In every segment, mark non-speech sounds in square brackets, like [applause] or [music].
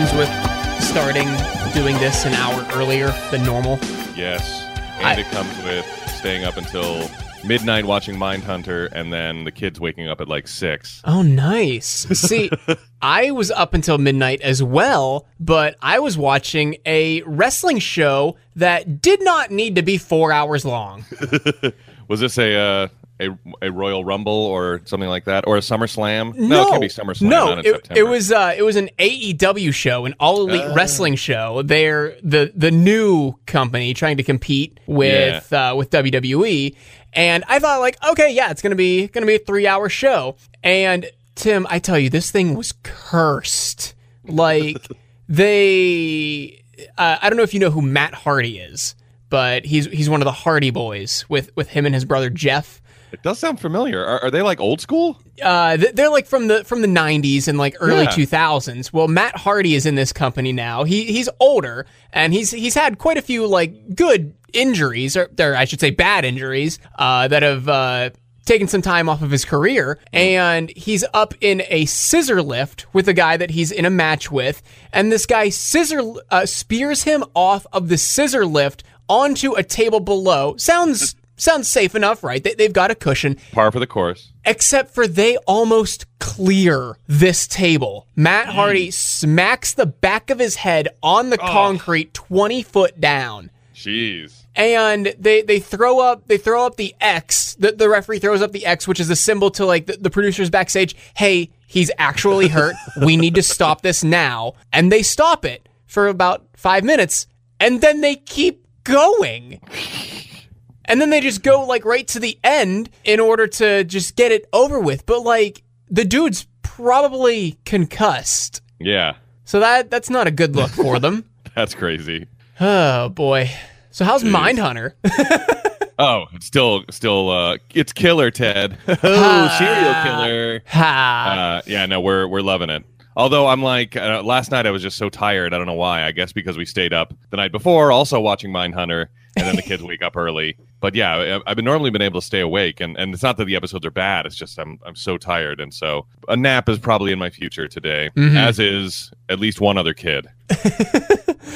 comes with starting doing this an hour earlier than normal. Yes, and I- it comes with staying up until midnight watching Mindhunter, and then the kids waking up at like six. Oh, nice. See, [laughs] I was up until midnight as well, but I was watching a wrestling show that did not need to be four hours long. [laughs] Was this a uh, a a Royal Rumble or something like that, or a SummerSlam? No, it can't be SummerSlam. No, it, it was uh, it was an AEW show, an All Elite Oh. Wrestling show. They're the the new company trying to compete with uh, with WWE, and I thought like, okay, yeah, it's gonna be gonna be a three hour show. And Tim, I tell you, this thing was cursed. Like [laughs] they, uh, I don't know if you know who Matt Hardy is, but he's he's one of the Hardy Boys with with him and his brother Jeff. It does sound familiar. Are, are they like old school? Uh, they're like from the from the '90s and like early Yeah. 2000s. Well, Matt Hardy is in this company now. He he's older and he's he's had quite a few like good injuries, or, or I should say bad injuries, uh, that have uh, taken some time off of his career. And he's up in a scissor lift with a guy that he's in a match with, and this guy scissor uh, spears him off of the scissor lift onto a table below. Sounds. Sounds safe enough, right? They, they've got a cushion Par for the course. except for they almost clear this table. Matt mm. Hardy smacks the back of his head on the oh. concrete 20 foot down. Jeez. And they, they throw up they throw up the X. The, the referee throws up the X, which is a symbol to like the, the producers backstage. Hey, he's actually hurt. we need to stop this now. And they stop it for about five minutes, and then they keep going. And then they just go like right to the end in order to just get it over with. But like the dude's probably concussed. Yeah, So that that's not a good look for them. [laughs] that's crazy. Oh boy. So how's Mindhunter? [laughs] Oh, it's still still uh it's killer Ted. [laughs] oh, serial killer. ha. Uh, yeah, no, we're we're loving it. Although I'm like, uh, last night I was just so tired. I don't know why. I guess because we stayed up the night before, also watching Mindhunter, and then the kids wake up early. But yeah, I've been normally been able to stay awake, and, and it's not that the episodes are bad. It's just I'm I'm so tired, and so a nap is probably in my future today, as is at least one other kid. [laughs]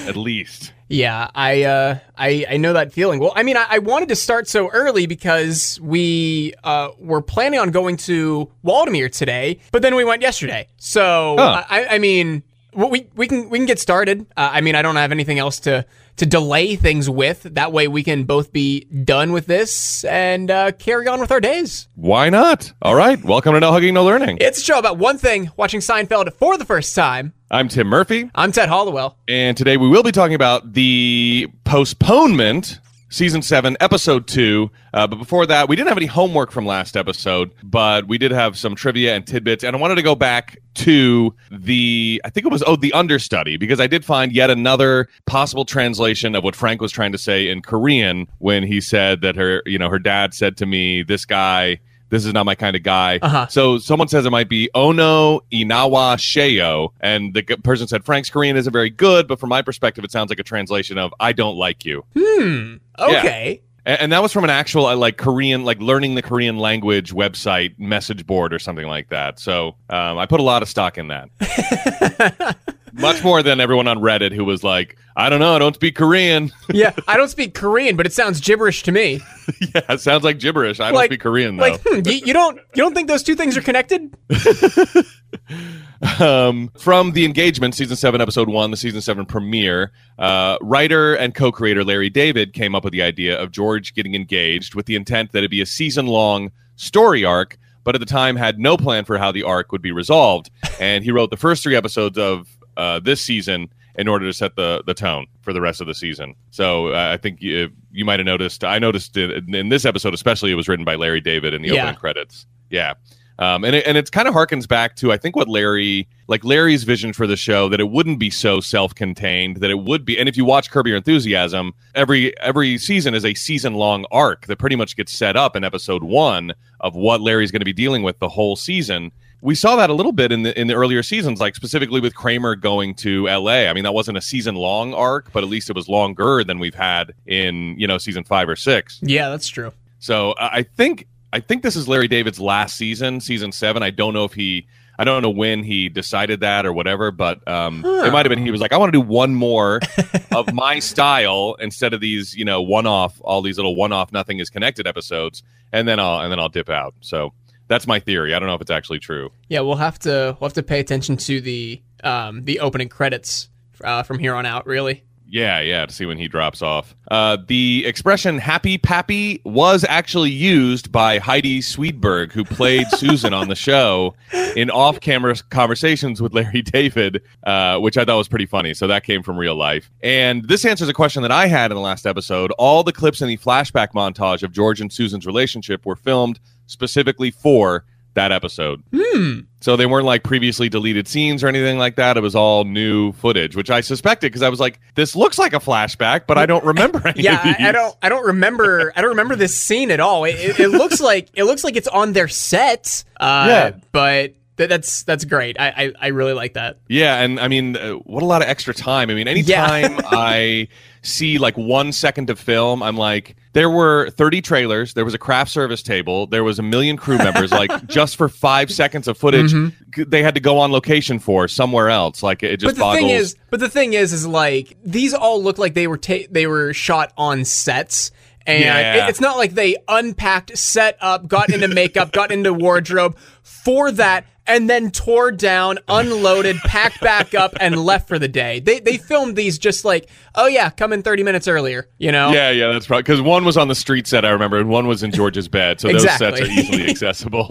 at least. Yeah, I uh I I know that feeling. Well, I mean, I, I wanted to start so early because we uh were planning on going to Waldemere today, but then we went yesterday. So Huh. I I mean, well, we we can we can get started. Uh, I mean, I don't have anything else to to delay things with. That way, we can both be done with this and uh, carry on with our days. Why not? All right. Welcome to No Hugging, No Learning. It's a show about one thing: watching Seinfeld for the first time. I'm Tim Murphy. I'm Ted Hollowell. And today we will be talking about the postponement, season seven, episode two. Uh, but before that, we didn't have any homework from last episode, but we did have some trivia and tidbits. And I wanted to go back to the, I think it was, oh, the understudy, because I did find yet another possible translation of what Frank was trying to say in Korean when he said that her, you know, her dad said to me, this guy, this is not my kind of guy. Uh-huh. So someone says it might be Ono Inawa Sheo, and the person said Frank's Korean isn't very good, but from my perspective, it sounds like a translation of "I don't like you," Hmm. Okay. and, and that was from an actual uh, like Korean, like learning the Korean language website message board or something like that. So um, I put a lot of stock in that. [laughs] Much more than everyone on Reddit who was like, "I don't know, I don't speak Korean." [laughs] yeah, I don't speak Korean, but it sounds gibberish to me. [laughs] yeah, it sounds like gibberish. I don't speak Korean though. Like, hmm, you, you don't you don't think those two things are connected? [laughs] um, from the engagement season 7 episode 1 the season 7 premiere uh, writer and co-creator larry david came up with the idea of george getting engaged with the intent that it be a season-long story arc but at the time had no plan for how the arc would be resolved and he wrote the first three episodes of uh, this season in order to set the, the tone for the rest of the season. So uh, I think you, you might have noticed. I noticed in, in this episode, especially, it was written by Larry David in the Yeah. opening credits. Yeah. Um, and it, and it's kind of harkens back to I think what Larry like Larry's vision for the show that it wouldn't be so self-contained that it would be and if you watch Curb Your Enthusiasm every every season is a season long arc that pretty much gets set up in episode one of what Larry's going to be dealing with the whole season we saw that a little bit in the in the earlier seasons, like specifically with Kramer going to L.A. I mean, that wasn't a season long arc, but at least it was longer than we've had in you know season five or six. Yeah, that's true. So I think I think this is Larry David's last season, season seven. I don't know if he I don't know when he decided that or whatever, but um, it might have been he was like, I want to do one more [laughs] of my style instead of these, you know, one off, all these little one off, nothing is connected episodes, and then I'll and then I'll dip out. So that's my theory. I don't know if it's actually true. Yeah, we'll have to we'll have to pay attention to the um, the opening credits uh, from here on out. Really. Yeah, yeah, to see when he drops off. Uh, the expression "happy pappy" was actually used by Heidi Swedberg, who played [laughs] Susan on the show, in off-camera conversations with Larry David, uh, which I thought was pretty funny. So that came from real life. And this answers a question that I had in the last episode. All the clips in the flashback montage of George and Susan's relationship were filmed specifically for that episode. Hmm. So they weren't like previously deleted scenes or anything like that. It was all new footage, which I suspected because I was like, this looks like a flashback, but I don't [laughs] remember any Yeah. I, I don't. I don't remember. I don't remember this scene at all. It, it, it looks like it looks like it's on their set. Uh, Yeah. but th- that's that's great. I, I I really like that. Yeah, and I mean, uh, what a lot of extra time. I mean, Yeah. anytime [laughs] I see like one second of film, I'm like, there were 30 trailers, there was a craft service table, there was a million crew members, like [laughs] just for five seconds of footage, g- they had to go on location for somewhere else. Like it just But the boggles. thing is, but the thing is, is like these all look like they were ta- they were shot on sets. And Yeah. it- it's not like they unpacked, set up, got into makeup, got into wardrobe for that, and then tore down, unloaded, [laughs] packed back up, and left for the day. They they filmed these just like, oh yeah, come in thirty minutes earlier. You know? yeah, yeah, that's probably because one was on the street set, I remember, and one was in George's bed, so those sets are easily [laughs] accessible.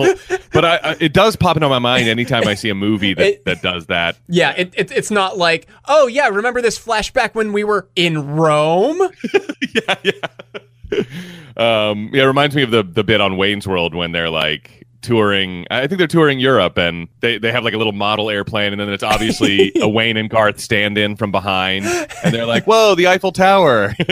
but I, I, it does pop into my mind anytime I see a movie that, It- that does that. Yeah, it, it, it's not like, oh yeah, remember this flashback when we were in Rome? [laughs] yeah, yeah. Um, yeah, it reminds me of the the bit on Wayne's World when they're like touring. I think they're touring Europe, and they they have like a little model airplane, and then it's obviously [laughs] a Wayne and Garth stand in from behind, and they're like, "Whoa, the Eiffel Tower." [laughs]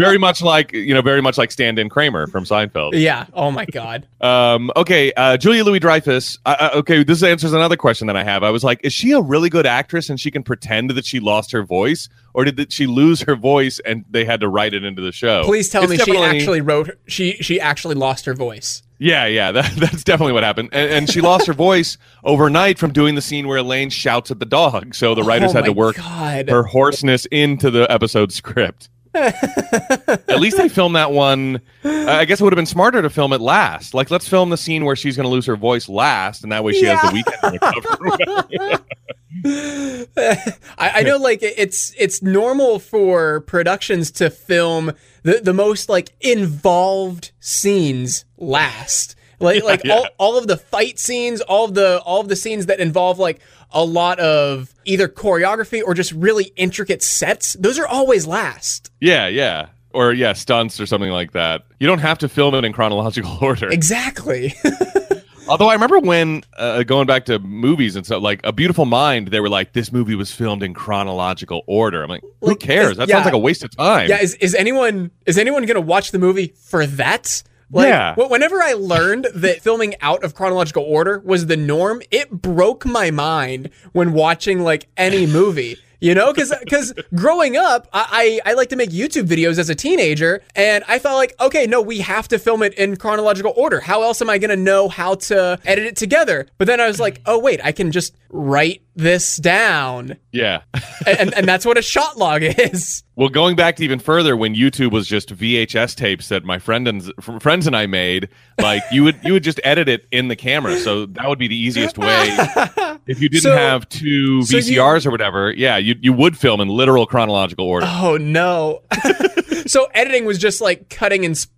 very much like you know, very much like stand in Kramer from Seinfeld. Yeah. Oh my god. Um, okay, uh, Julia Louis Dreyfus. Uh, okay, this answers another question that I have. I was like, is she a really good actress and she can pretend that she lost her voice, or did that she lose her voice and they had to write it into the show? Please tell It's me she actually wrote she she actually lost her voice. Yeah, yeah, that, [laughs] that's definitely what happened. And, and she lost her voice overnight from doing the scene where Elaine shouts at the dog. So the writers Oh had to work God. her hoarseness into the episode script. At least they filmed that one. I guess it would have been smarter to film it last. Like, let's film the scene where she's going to lose her voice last, and that way she has the weekend to recover. [laughs] I, I know like it's it's normal for productions to film the, the most like involved scenes last. Like like yeah. all, all of the fight scenes, all of the all of the scenes that involve like a lot of either choreography or just really intricate sets, those are always last. yeah, yeah. Or, yeah, stunts or something like that. You don't have to film it in chronological [laughs] order. Exactly. [laughs] Although I remember when uh, going back to movies and stuff, like A Beautiful Mind, they were like, "This movie was filmed in chronological order." I'm like, "Who Like, cares? is- That yeah. sounds like a waste of time." Yeah, is, is anyone is anyone gonna watch the movie for that? Like, Yeah. wh- Whenever I learned that filming out of chronological order was the norm, it broke my mind when watching like any movie. You know, because because growing up, I, I I like to make YouTube videos as a teenager, and I felt like, okay, no, we have to film it in chronological order. How else am I gonna know how to edit it together? But then I was like, oh wait, I can just write this down, yeah. and and that's what a shot log is. well, going back to even further, when YouTube was just VHS tapes that my friend and friends and I made, like you would you would just edit it in the camera, so that would be the easiest way. [laughs] If you didn't So- have two so you- VCRs or whatever, yeah, you you would film in literal chronological order. Oh no! [laughs] so editing was just like cutting and sp-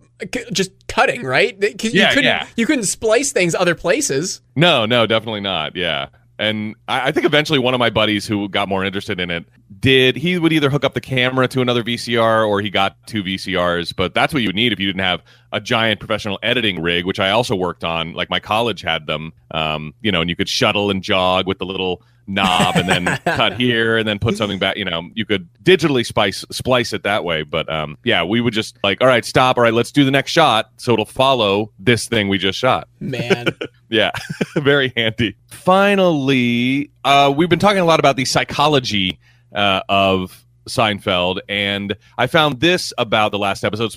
just cutting, right? 'Cause you Yeah, couldn't yeah. you couldn't splice things other places. No, no, definitely not. Yeah. And I, I think eventually one of my buddies who got more interested in it did, he would either hook up the camera to another VCR or he got two VCRs. But that's what you would need if you didn't have a giant professional editing rig, which I also worked on. Like my college had them, um, you know, and you could shuttle and jog with the little knob and then [laughs] cut here and then put something back. You know, you could digitally spice, splice it that way. But um, yeah, we would just like, all right, stop. All right, let's do the next shot. So it'll follow this thing we just shot. Man, [laughs] Yeah, [laughs] very handy. Finally, uh, we've been talking a lot about the psychology uh, of Seinfeld, and I found this about the last episode,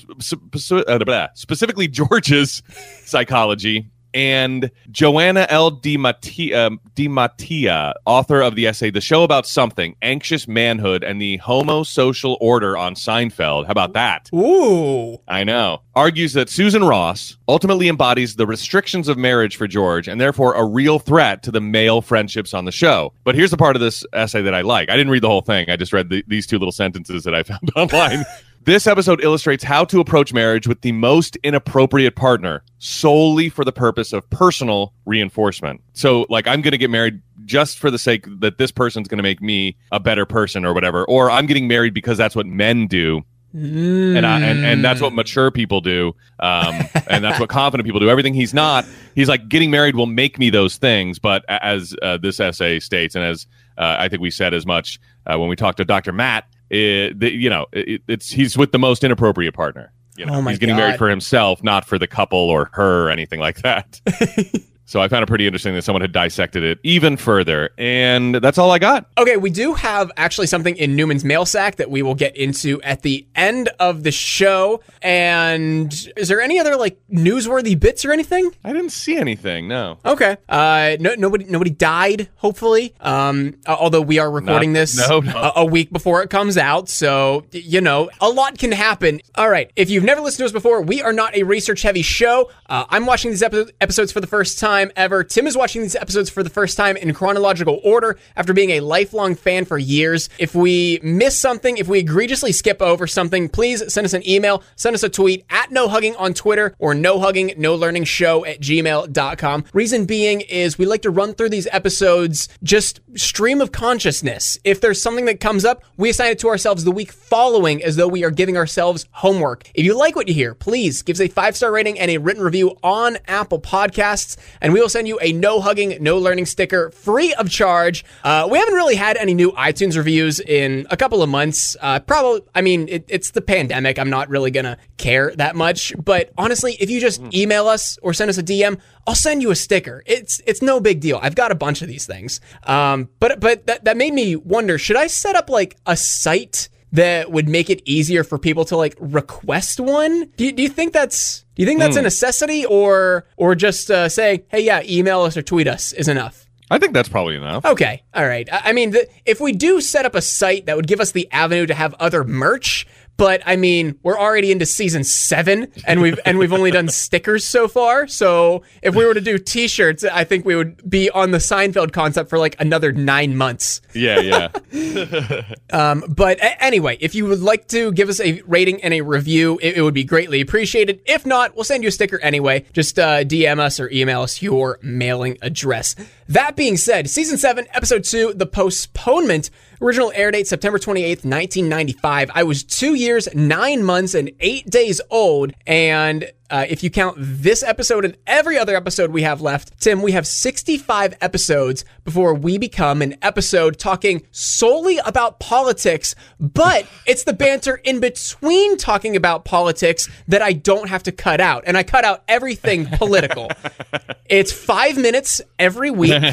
uh, specifically George's psychology. And Joanna L. DiMattia, um, DiMattia, author of the essay "The Show About Something: Anxious Manhood and the Homosocial Order on Seinfeld." How about that? Ooh. I know. Argues that Susan Ross ultimately embodies the restrictions of marriage for George and therefore a real threat to the male friendships on the show. But here's the part of this essay that I like. I didn't read the whole thing. I just read the, these two little sentences that I found [laughs] online. This episode illustrates how to approach marriage with the most inappropriate partner solely for the purpose of personal reinforcement. So, like, I'm going to get married just for the sake that this person's going to make me a better person or whatever, or I'm getting married because that's what men do. And, I, and and that's what mature people do, um, [laughs] and that's what confident people do. Everything he's not, he's like getting married will make me those things. But as uh, this essay states, and as uh, I think we said as much uh, when we talked to Dr. Matt, it, the, you know, it, it's he's with the most inappropriate partner. You know, Oh he's getting God. married for himself, not for the couple or her or anything like that. [laughs] so I found it pretty interesting that someone had dissected it even further, and that's all I got. Okay, we do have actually something in Newman's mail sack that we will get into at the end of the show. And is there any other like newsworthy bits or anything? I didn't see anything. No. Okay. Uh, no, nobody, nobody died. Hopefully. Um, uh, although we are recording Not- this no, no. A, a week before it comes out, so you know a lot can happen. All right. If you've never listened to us before, we are not a research-heavy show. Uh, I'm watching these epi- episodes for the first time ever. Tim is watching these episodes for the first time in chronological order after being a lifelong fan for years. If we miss something, if we egregiously skip over something, please send us an email, send us a tweet at no hugging on Twitter or no hugging, no learning show at gmail.com. Reason being is we like to run through these episodes just stream of consciousness. If there's something that comes up, we assign it to ourselves the week following as though we are giving ourselves homework. If you like what you hear, please give us a five star rating and a written review on Apple Podcasts, and we will send you a no hugging, no learning sticker free of charge. Uh, we haven't really had any new iTunes reviews in a couple of months. Uh, probably, I mean, it, it's the pandemic. I'm not really gonna care that much. But honestly, if you just email us or send us a DM, I'll send you a sticker. It's it's no big deal. I've got a bunch of these things. Um, but but that that made me wonder: should I set up like a site? That would make it easier for people to like request one. Do you, do you think that's do you think that's a necessity, or or just uh, saying, hey, yeah, email us or tweet us is enough? I think that's probably enough. Okay, all right. I I mean, the, if we do set up a site that would give us the avenue to have other merch, but I mean, we're already into season seven, and we've and we've only done stickers so far. So if we were to do T-shirts, I think we would be on the Seinfeld concept for like another nine months. Yeah, yeah. [laughs] [laughs] But a- anyway, if you would like to give us a rating and a review, it, it would be greatly appreciated. If not, we'll send you a sticker anyway. Just uh, DM us or email us your mailing address. That being said, season seven, episode two, the postponement. Original air date September 28th, 1995. I was two years, nine months, and eight days old. And uh, if you count this episode and every other episode we have left, Tim, we have 65 episodes before we become an episode talking solely about politics, but it's the banter in between talking about politics that I don't have to cut out. And I cut out everything [laughs] political. it's five minutes every week,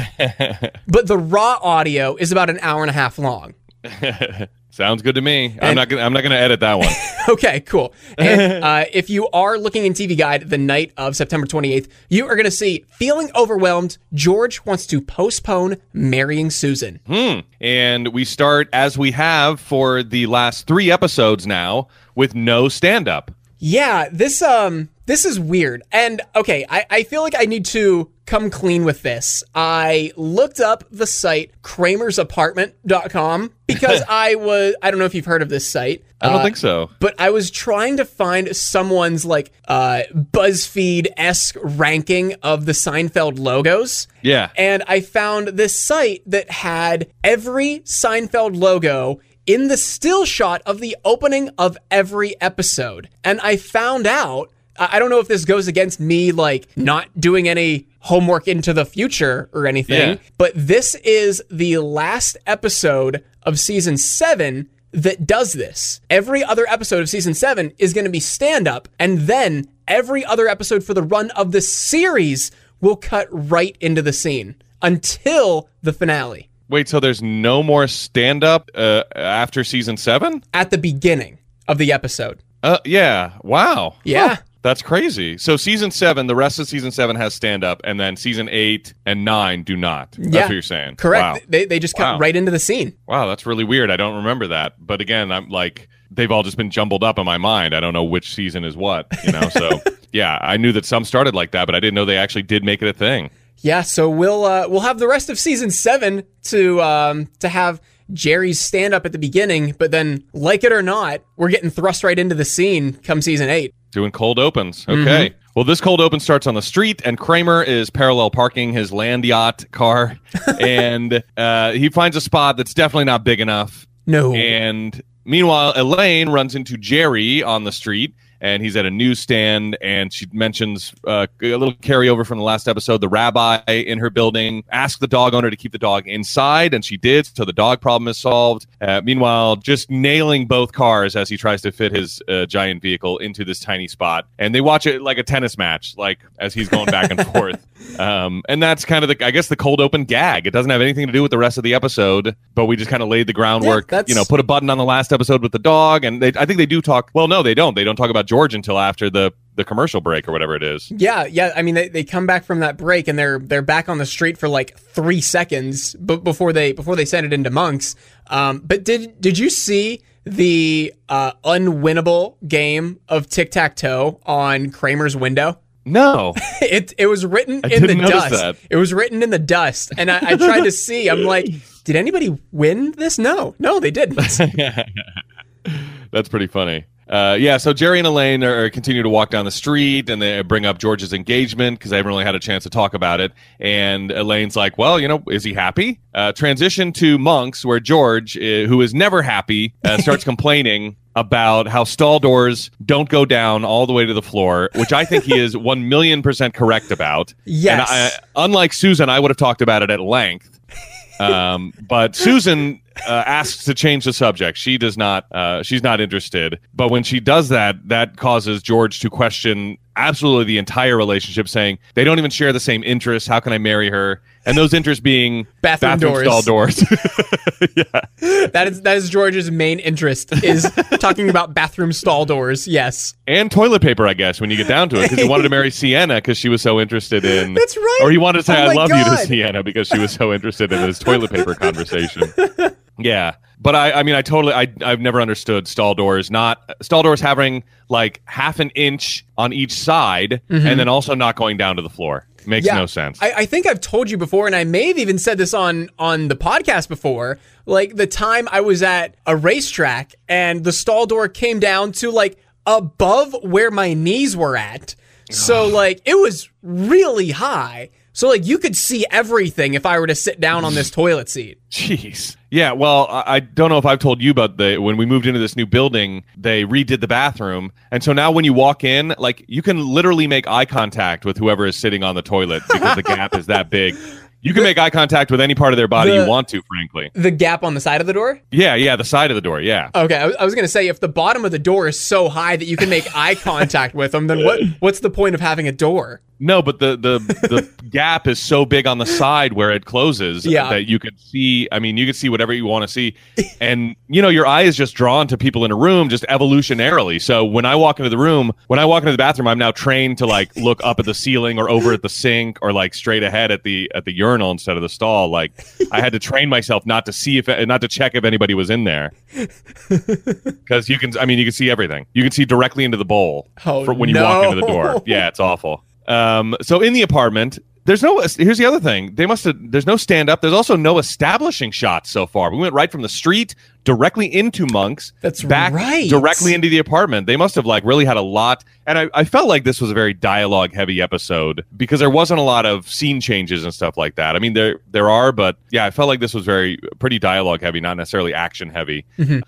[laughs] but the raw audio is about an hour and a half long. [laughs] Sounds good to me. I'm not gonna. I'm not gonna edit that one. [laughs] Okay, cool. And [laughs] uh, if you are looking in TV Guide the night of September 28th, you are going to see feeling overwhelmed. George wants to postpone marrying Susan. Hmm. and we start as we have for the last three episodes now with no stand up. Yeah, this um this is weird. And okay, I, I feel like I need to come clean with this. I looked up the site kramersapartment.com because [laughs] I was I don't know if you've heard of this site. I don't Uh, think so. but I was trying to find someone's like uh, BuzzFeed esque ranking of the Seinfeld logos. Yeah. And I found this site that had every Seinfeld logo in the still shot of the opening of every episode. And I found out, I don't know if this goes against me like not doing any homework into the future or anything, Yeah. but this is the last episode of season seven that does this. Every other episode of season seven is going to be stand up, and then every other episode for the run of the series will cut right into the scene until the finale Wait, so there's no more stand up uh, after season seven? at the beginning of the episode. Uh, yeah. Wow. Yeah. That's crazy. So season seven, the rest of season seven has stand up, and then season eight and nine do not. That's Yeah. what you're saying. Correct. Wow. They, they just cut Wow. right into the scene. Wow, that's really weird. I don't remember that. But again, I'm like they've all just been jumbled up in my mind. I don't know which season is what, you know. So [laughs] yeah, I knew that some started like that, but I didn't know they actually did make it a thing. Yeah, so we'll uh, we'll have the rest of season seven to um, to have Jerry's stand up at the beginning, but then like it or not, we're getting thrust right into the scene come season eight. Doing cold opens. Okay. Well, this cold open starts on the street, and Kramer is parallel parking his land yacht car, [laughs] and uh, he finds a spot that's definitely not big enough. No, And meanwhile, Elaine runs into Jerry on the street, and he's at a newsstand, and she mentions uh, a little carryover from the last episode. The rabbi in her building asked the dog owner to keep the dog inside, and she did, so the dog problem is solved. Uh, meanwhile, just nailing both cars as he tries to fit his uh, giant vehicle into this tiny spot, and they watch it like a tennis match, like as he's going back and forth. [laughs] Um, and that's kind of the, I guess, the cold open gag. It doesn't have anything to do with the rest of the episode, but we just kind of laid the groundwork. that's- you know, put a button on the last episode with the dog, and they, I think they do talk. Well, no, they don't. They don't talk about George until after the the commercial break or whatever it is. yeah, yeah. I mean, they, they come back from that break and they're they're back on the street for like three seconds, but before they before they send it into monks. Um, but did did you see the uh, unwinnable game of tic tac toe on Kramer's window? No, [laughs] it it was written in the dust. that. It was written in the dust, and I, I tried to [laughs] see. I'm like, did anybody win this? No, no, they didn't. [laughs] that's pretty funny. Uh, yeah, so Jerry and Elaine are, are continue to walk down the street, and they bring up George's engagement because they haven't really had a chance to talk about it. And Elaine's like, "Well, you know, is he happy?" Uh, transition to Monks, where George, uh, who is never happy, uh, [laughs] starts complaining about how stall doors don't go down all the way to the floor, which I think he is one million percent correct about. Yes. And I, unlike Susan, I would have talked about it at length. Um, but Susan uh, asks to change the subject. She does not. Uh, she's not interested. But when she does that, that causes George to question absolutely the entire relationship, saying they don't even share the same interests. How can I marry her? And those interests being [laughs] Bathroom doors. stall doors. [laughs] that is that is George's main interest is [laughs] talking about bathroom stall doors. Yes, and toilet paper, I guess, when you get down to it, because he wanted to marry Sienna because she was so interested in. That's right. Or he wanted to say, Oh "I love you" to Sienna because she was so interested in his toilet paper conversation. Yeah, but I, I mean, I totally, I, I've never understood stall doors. Not stall doors having like half an inch on each side, and then also not going down to the floor. Makes Mm-hmm. yeah. no sense. I, I think I've told you before, and I may have even said this on on the podcast before. Like the time I was at a racetrack and the stall door came down to like above where my knees were at. So like it was really high. So like you could see everything if I were to sit down on this [laughs] toilet seat. Jeez. Yeah, well, I, don't know if I've told you about the when we moved into this new building, they redid the bathroom, and so now when you walk in, like you can literally make eye contact with whoever is sitting on the toilet because the gap is that big. You can make eye contact with any part of their body The- you want to, frankly. The gap on the side of the door? Yeah, yeah, the side of the door, yeah. Okay, I was, I was gonna say if the bottom of the door is so high that you can make eye contact with them, then what [laughs] what's the point of having a door? No, but the the the [laughs] gap is so big on the side where it closes Yeah. that you could see. I mean, you could see whatever you want to see, and you know your eye is just drawn to people in a room just evolutionarily. So when I walk into the room, when I walk into the bathroom, I'm now trained to like look up at the ceiling or over at the sink or like straight ahead at the at the urinal instead of the stall. Like I had to train myself not to see if not to check if anybody was in there [laughs] because you can. I mean, you can see everything. You can see directly into the bowl Oh, for when you walk into the door. Yeah, it's awful. Um, so in the apartment, there's no. Here's the other thing. They must have. There's no stand up. There's also no establishing shots so far. We went right from the street directly into Monks. That's back right. Directly into the apartment. They must have like really had a lot. And I, I felt like this was a very dialogue heavy episode because there wasn't a lot of scene changes and stuff like that. I mean, there there are, but yeah, I felt like this was very pretty dialogue heavy, not necessarily action heavy.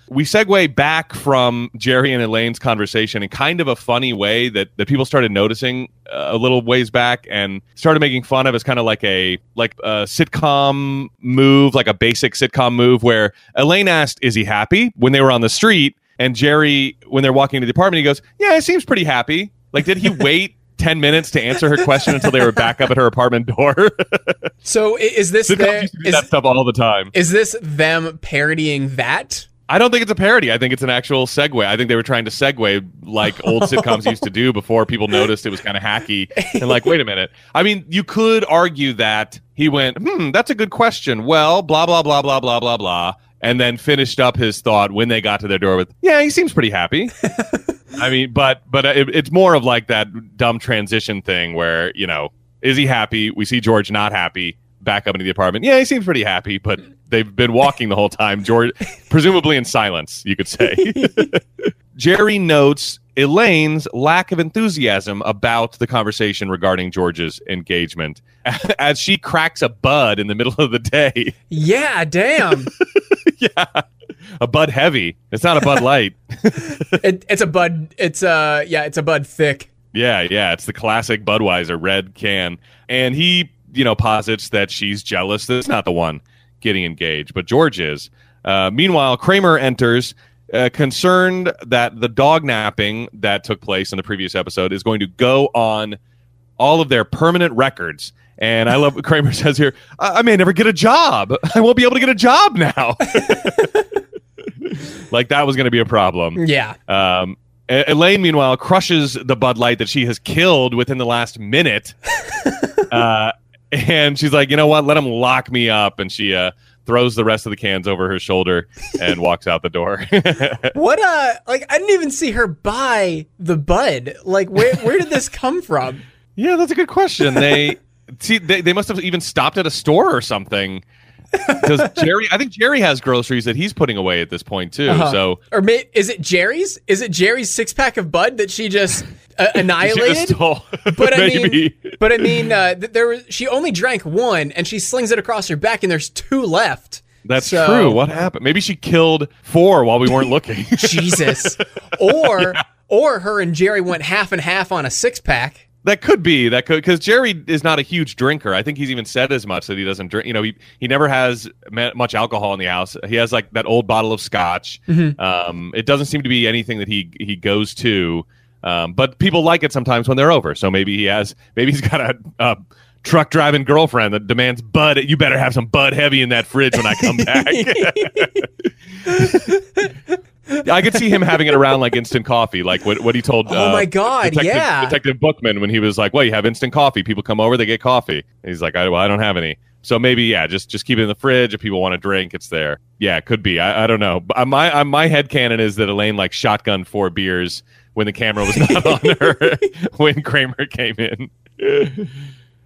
We segue back from Jerry and Elaine's conversation in kind of a funny way that that people started noticing uh, a little ways back and started making fun of as kind of like a like a sitcom move, like a basic sitcom move where Elaine asked, "Is he happy?" when they were on the street, and Jerry, when they're walking into the apartment, he goes, "Yeah, he seems pretty happy." Like, did he [laughs] wait? 10 minutes to answer her question until they were back up at her apartment door. [laughs] So is this their, used to do is, that stuff all the time. is this them parodying that I don't think it's a parody. I think it's an actual segue. I think they were trying to segue like old [laughs] sitcoms used to do before people noticed it was kind of hacky. And like, wait a minute. I mean, you could argue that he went, hmm, that's a good question. Well, blah, blah, blah, blah, blah, blah, blah. And then finished up his thought when they got to their door with, yeah, he seems pretty happy. [laughs] I mean, but but it, it's more of like that dumb transition thing where, you know, is he happy? We see George not happy back up into the apartment. Yeah, he seems pretty happy, but they've been walking the whole time. George, presumably in silence, you could say. [laughs] [laughs] Jerry notes Elaine's lack of enthusiasm about the conversation regarding George's engagement [laughs] as she cracks a bud in the middle of the day. Yeah, damn. [laughs] yeah. A bud heavy. It's not a bud light. [laughs] it, it's a bud. It's uh yeah, it's a bud thick. Yeah, yeah. It's the classic Budweiser red can. And he you know, posits that she's jealous that it's not the one getting engaged, but George is. Uh, meanwhile, Kramer enters, uh, concerned that the dog napping that took place in the previous episode is going to go on all of their permanent records. And I love what Kramer [laughs] says here I-, I may never get a job. [laughs] I won't be able to get a job now. [laughs] like that was going to be a problem. Yeah. Um, Elaine, meanwhile, crushes the Bud Light that she has killed within the last minute. uh, and she's like, you know what? Let him lock me up. And she uh, throws the rest of the cans over her shoulder and walks out the door. [laughs] what uh like I didn't even see her buy the bud. Like where where did this come from? [laughs] Yeah, that's a good question. They see they, they must have even stopped at a store or something. Because Jerry, I think Jerry has groceries that he's putting away at this point too. Uh-huh. So, or may, is it Jerry's? Is it Jerry's six pack of Bud that she just uh, [laughs] annihilated? [laughs] but I mean, but I mean, uh, there was she only drank one, and she slings it across her back, and there's two left. That's so, true. What happened? Maybe she killed four while we weren't [laughs] looking. Jesus. Or yeah. or her and Jerry went half and half on a six pack. That could be that could because Jerry is not a huge drinker. I think he's even said as much that he doesn't drink. You know, he he never has much alcohol in the house. He has like that old bottle of scotch. Mm-hmm. Um, it doesn't seem to be anything that he he goes to. Um, but people like it sometimes when they're over. So maybe he has maybe he's got a, a truck driving girlfriend that demands Bud. You better have some Bud Heavy in that fridge when I come back. [laughs] [laughs] I could see him having it around like instant coffee, like what, what he told. Oh uh, my god, Detective, yeah, Detective Bookman when he was like, "Well, you have instant coffee. People come over, they get coffee." And he's like, I, "Well, I don't have any." So maybe yeah, just just keep it in the fridge. If people want to drink, it's there. Yeah, it could be. I, I don't know. But uh, my uh, my head canon is that Elaine like shotgun four beers when the camera was not [laughs] on her [laughs] when Kramer came in.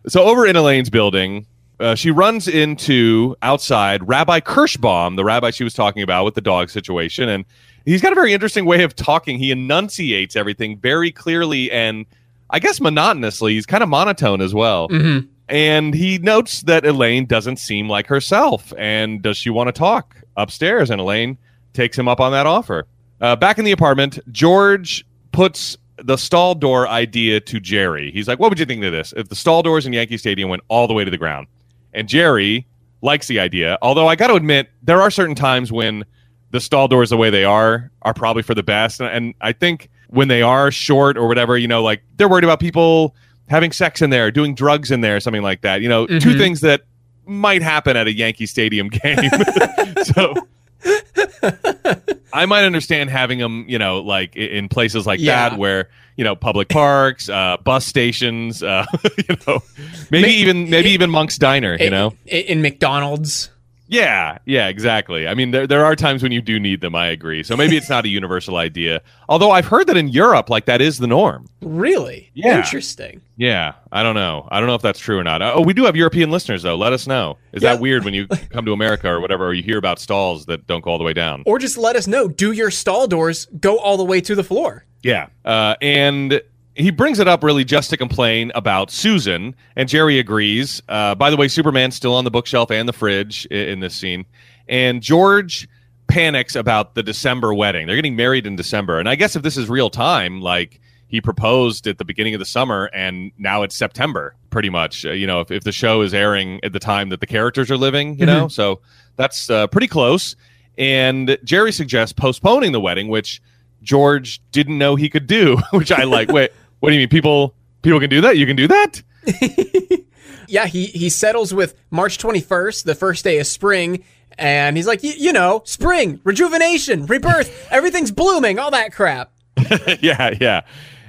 so over in Elaine's building, uh, she runs into outside Rabbi Kirschbaum, the rabbi she was talking about with the dog situation, and he's got a very interesting way of talking. He enunciates everything very clearly and I guess monotonously. He's kind of monotone as well. Mm-hmm. And he notes that Elaine doesn't seem like herself. And does she want to talk upstairs? And Elaine takes him up on that offer. Uh, back in the apartment, George puts the stall door idea to Jerry. He's like, What would you think of this? If the stall doors in Yankee Stadium went all the way to the ground. And Jerry likes the idea. Although I got to admit, there are certain times when the stall doors the way they are are probably for the best. And, and I think when they are short or whatever, you know, like they're worried about people having sex in there, doing drugs in there, something like that. You know, mm-hmm. two things that might happen at a Yankee Stadium [laughs] game. [laughs] so I might understand having them, you know, like in places like yeah. that where you know public parks, uh, bus stations, uh, [laughs] you know, maybe even maybe even Monk's Diner, you know, in McDonald's. Yeah, yeah, exactly. I mean, there there are times when you do need them. I agree. So maybe it's not a [laughs] universal idea. Although I've heard that in Europe, like that is the norm. Really? Yeah. Interesting. Yeah, I don't know. I don't know if that's true or not. Oh, we do have European listeners though. Let us know. Is yeah. that weird when you [laughs] come to America or whatever, or you hear about stalls that don't go all the way down? Or just let us know. Do your stall doors go all the way to the floor? Yeah. Uh, and he brings it up really just to complain about Susan, and Jerry agrees. Uh, by the way, Superman's still on the bookshelf and the fridge in, in this scene, and George panics about the December wedding. They're getting married in December, and I guess if this is real time, like he proposed at the beginning of the summer, and now it's September, pretty much. Uh, you know, if, if the show is airing at the time that the characters are living, you mm-hmm. know, so that's uh, pretty close. And Jerry suggests postponing the wedding, which George didn't know he could do, [laughs] which I like. Wait, what do you mean? People people can do that? You can do that? [laughs] Yeah, he he settles with March 21st, the first day of spring, and he's like, you know, spring, rejuvenation, rebirth, [laughs] everything's blooming, all that crap. [laughs] yeah, yeah.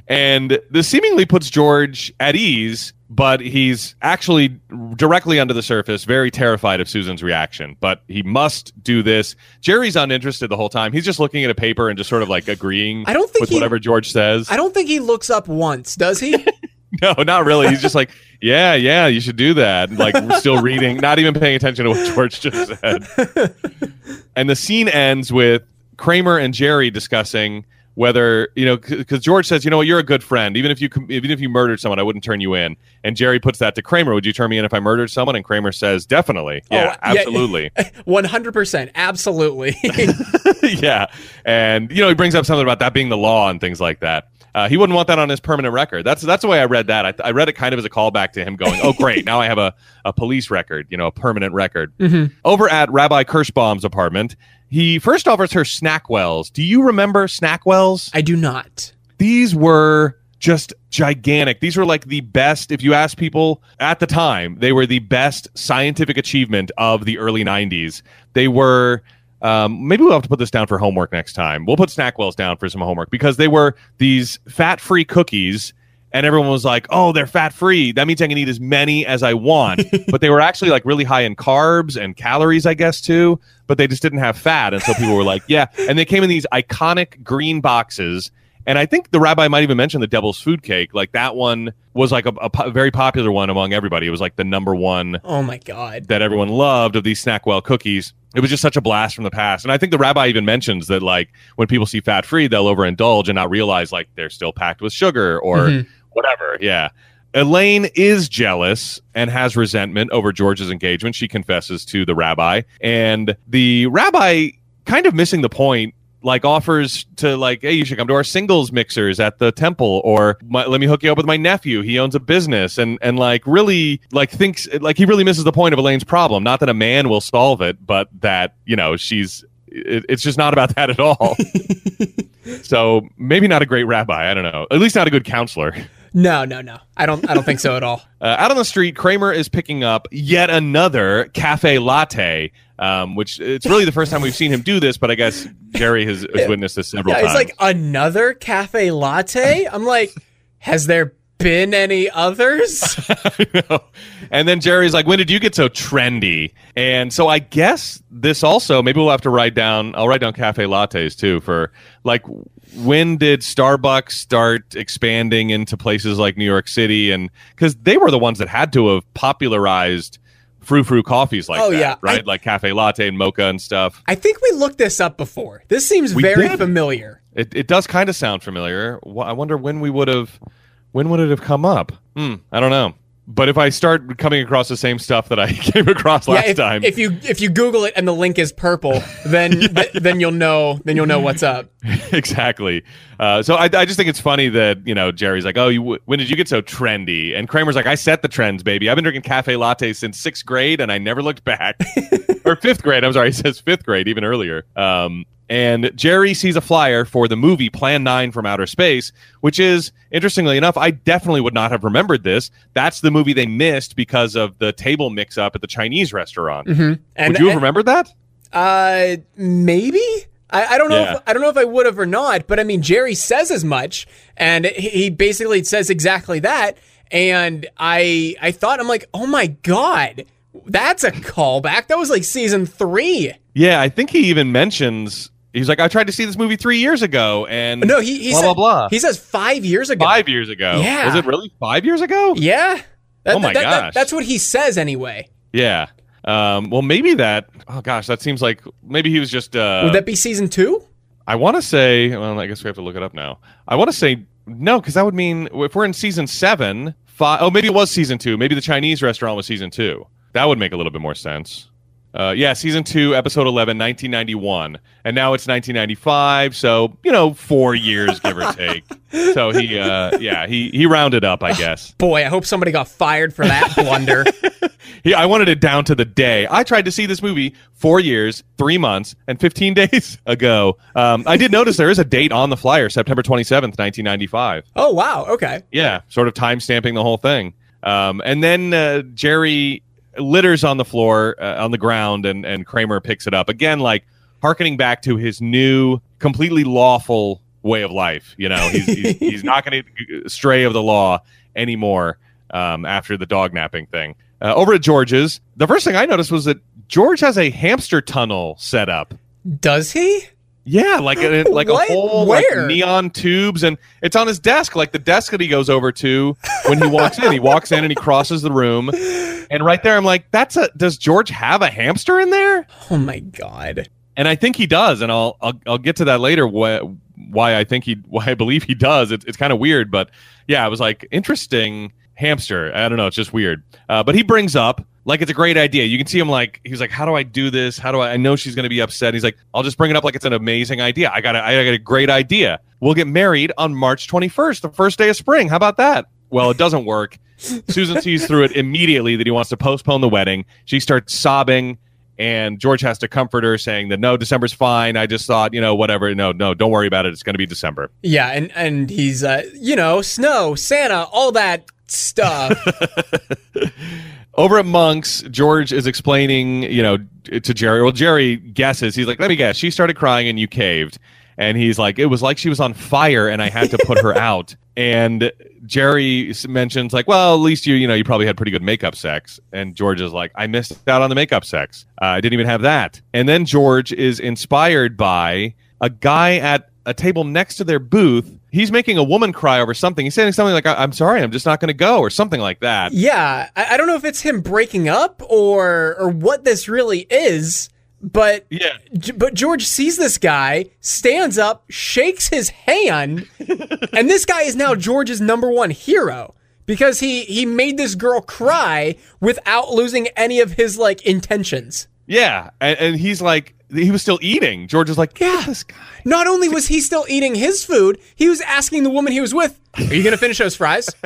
And this seemingly puts George at ease, but he's actually directly under the surface very terrified of Susan's reaction. But he must do this. Jerry's uninterested the whole time. He's just looking at a paper and just sort of like agreeing I don't think with he- whatever George says. I don't think he looks up once, does he? [laughs] No, not really. He's just like, yeah, yeah, you should do that. Like, still reading, not even paying attention to what George just said. [laughs] and the scene ends with Kramer and Jerry discussing whether you know because George says, you know what, you're a good friend. Even if you even if you murdered someone, I wouldn't turn you in. And Jerry puts that to Kramer. Would you turn me in if I murdered someone? And Kramer says, definitely, yeah, Oh, yeah, absolutely. [laughs] 100%, absolutely. [laughs] yeah. And you know, he brings up something about that being the law and things like that. Uh, he wouldn't want that on his permanent record. That's that's the way I read that. I, I read it kind of as a callback to him going, "Oh, great! Now I have a, a police record, you know, a permanent record." [laughs] Over at Rabbi Kirschbaum's apartment, he first offers her Snackwells. Do you remember Snackwells? I do not. these were just gigantic. These were like the best, if you ask people at the time, they were the best scientific achievement of the early 90s. They were. Um, maybe we'll have to put this down for homework next time. We'll put Snackwells down for some homework because they were these fat free cookies, and everyone was like, oh, they're fat free. That means I can eat as many as I want. [laughs] but they were actually like really high in carbs and calories, I guess, too. But they just didn't have fat. And so people were like, yeah. And they came in these iconic green boxes. And I think the rabbi might even mention the devil's food cake. Like that one was like a, a po- very popular one among everybody. It was like the number one Oh my god. that everyone loved of these Snackwell cookies. It was just such a blast from the past. And I think the rabbi even mentions that like when people see fat free, they'll overindulge and not realize like they're still packed with sugar or Mhm. whatever. Yeah. Elaine is jealous and has resentment over George's engagement. She confesses to the rabbi. And the rabbi, kind of missing the point, like offers to like, hey, you should come to our singles mixers at the temple, or my, let me hook you up with my nephew. He owns a business, and and like really like thinks like he really misses the point of Elaine's problem. Not that a man will solve it, but that you know she's. It, it's just not about [laughs] that at all. [laughs] so maybe not a great rabbi. I don't know. At least not a good counselor. No, no, no. I don't I don't think so at all. [laughs] Uh, out on the street, Kramer is picking up yet another cafe latte, um, which it's really the first time we've seen him do this, but I guess Jerry has, has witnessed this several Yeah, times. it's like another cafe latte. I'm like, has there been any others? [laughs] and then Jerry's like, "When did you get so trendy?" And so I guess this also maybe we'll have to write down. I'll write down cafe lattes too for like when did Starbucks start expanding into places like New York City and because they were the ones that had to have popularized frou frou coffees like Oh, that, yeah. right? I- like cafe latte and mocha and stuff. I think we looked this up before. This seems We very did. familiar. It it does kind of sound familiar. I wonder when we would have when would it have come up? Hmm, I don't know. But if I start coming across the same stuff that I [laughs] came across last yeah, if, time, if you if you Google it and the link is purple, [laughs] then th- then you'll know then you'll know what's up. [laughs] exactly. Uh, so I, I just think it's funny that you know Jerry's like, oh, you, when did you get so trendy? And Kramer's like, I set the trends, baby. I've been drinking cafe lattes since sixth grade, and I never looked back. or fifth grade. I'm sorry, he says fifth grade, even earlier. Um, and Jerry sees a flyer for the movie Plan 9 from Outer Space, which is, interestingly enough, I definitely would not have remembered this. That's the movie they missed because of the table mix up at the Chinese restaurant. And, Would you have and- remembered that? Uh, maybe. I, I don't know. Yeah. If, I don't know if I would have or not. But I mean, Jerry says as much, and he he basically says exactly that. And I I thought I'm like, oh my god, that's a callback. That was like season three. Yeah, I think he even mentions. He's like, I tried to see this movie three years ago, and No, he he blah said, blah blah. He says five years ago. five years ago. Yeah. was it really five years ago? Yeah. That- Oh my that- that- gosh. that's what he says anyway. Yeah. Um, well, maybe that. Oh gosh, that seems like maybe he was just. Uh, Would that be season two? I want to say. Well, I guess we have to look it up now. I want to say no, because that would mean if we're in season seven, five. Oh, maybe it was season two. Maybe the Chinese restaurant was season two. That would make a little bit more sense. Uh, yeah, season two, episode 11, 1991. And now it's 1995. So, you know, four years, give or take. [laughs] So he, uh, yeah, he, he rounded up, I guess. [sighs] Boy, I hope somebody got fired for that blunder. [laughs] He, I wanted it down to the day. I tried to see this movie four years, three months, and 15 [laughs] days ago. Um, I did notice there is a date on the flyer, September 27th, 1995. Oh wow. Okay. Yeah, sort of time stamping the whole thing. Um, and then uh, Jerry litters on the floor uh, on the ground, and and Kramer picks it up again, like harkening back to his new, completely lawful way of life. You know, he's he's, [laughs] he's not going to stray of the law anymore um, after the dog napping thing. Uh, over at George's, the first thing I noticed was that George has a hamster tunnel set up. Does he? Yeah, like a, [laughs] like a whole like, neon tubes, and it's on his desk, like the desk that he goes over to when he walks in. He walks in and he crosses the room, and right there, I'm like, "That's a." Does George have a hamster in there? Oh my god. And I think he does, and I'll I'll, I'll get to that later. Why, why I think he [laughs] why I believe he does. It's it's kind of weird, but yeah, I was like, interesting hamster. I don't know, it's just weird. Uh, but he brings up like it's a great idea. You can see him like he's like, how do I do this? How do I? I know she's going to be upset. He's like, I'll just bring it up like it's an amazing idea. I got a, I got a great idea. We'll get married on March 21st, the first day of spring. How about that? Well, it doesn't work. [laughs] Susan sees through it immediately that he wants to postpone the wedding. She starts sobbing, and George has to comfort her, saying that no, December's fine. I just thought, you know, whatever. No, no, don't worry about it. It's going to be December. Yeah, and and he's uh, you know, snow, Santa, all that stuff. [laughs] Over at Monk's, George is explaining, you know, to Jerry. Well, Jerry guesses. He's like, let me guess. She started crying and you caved. And he's like, it was like she was on fire and I had to put her [laughs] out. And Jerry mentions, like, well, at least you, you know, you probably had pretty good makeup sex. And George is like, I missed out on the makeup sex. Uh, I didn't even have that. And then George is inspired by a guy at a table next to their booth. He's making a woman cry over something. He's saying something like, I- I'm sorry, I'm just not going to go, or something like that. yeah, I, I don't know if it's him breaking up or or what this really is, but Yeah. G- but George sees this guy, stands up, shakes his hand, [laughs] and this guy is now George's number one hero because he he made this girl cry without losing any of his like intentions. Yeah, and, and he's like, he was still eating. George was like, Yeah. this guy. Not only was he still eating his food, he was asking the woman he was with, "Are you going to finish those fries?" [laughs]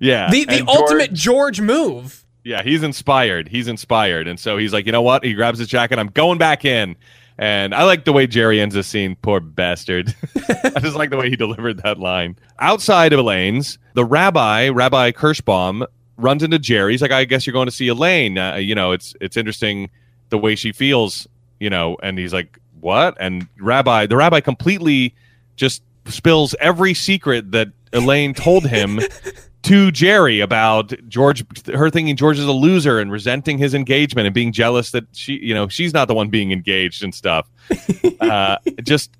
Yeah, The the and ultimate George- George move. yeah, he's inspired. He's inspired, and so he's like, you know what? He grabs his jacket. I'm going back in. And I like the way Jerry ends the scene. Poor bastard. [laughs] I just like the way he delivered that line. Outside of Elaine's, the rabbi, Rabbi Kirschbaum, runs into Jerry. He's like, I guess you're going to see Elaine. Uh, you know, it's it's interesting the way she feels. You know, and he's like, what? And Rabbi, the rabbi completely just spills every secret that Elaine told him [laughs] to Jerry about George, her thinking George is a loser and resenting his engagement and being jealous that she, you know, she's not the one being engaged and stuff. [laughs] Uh, just,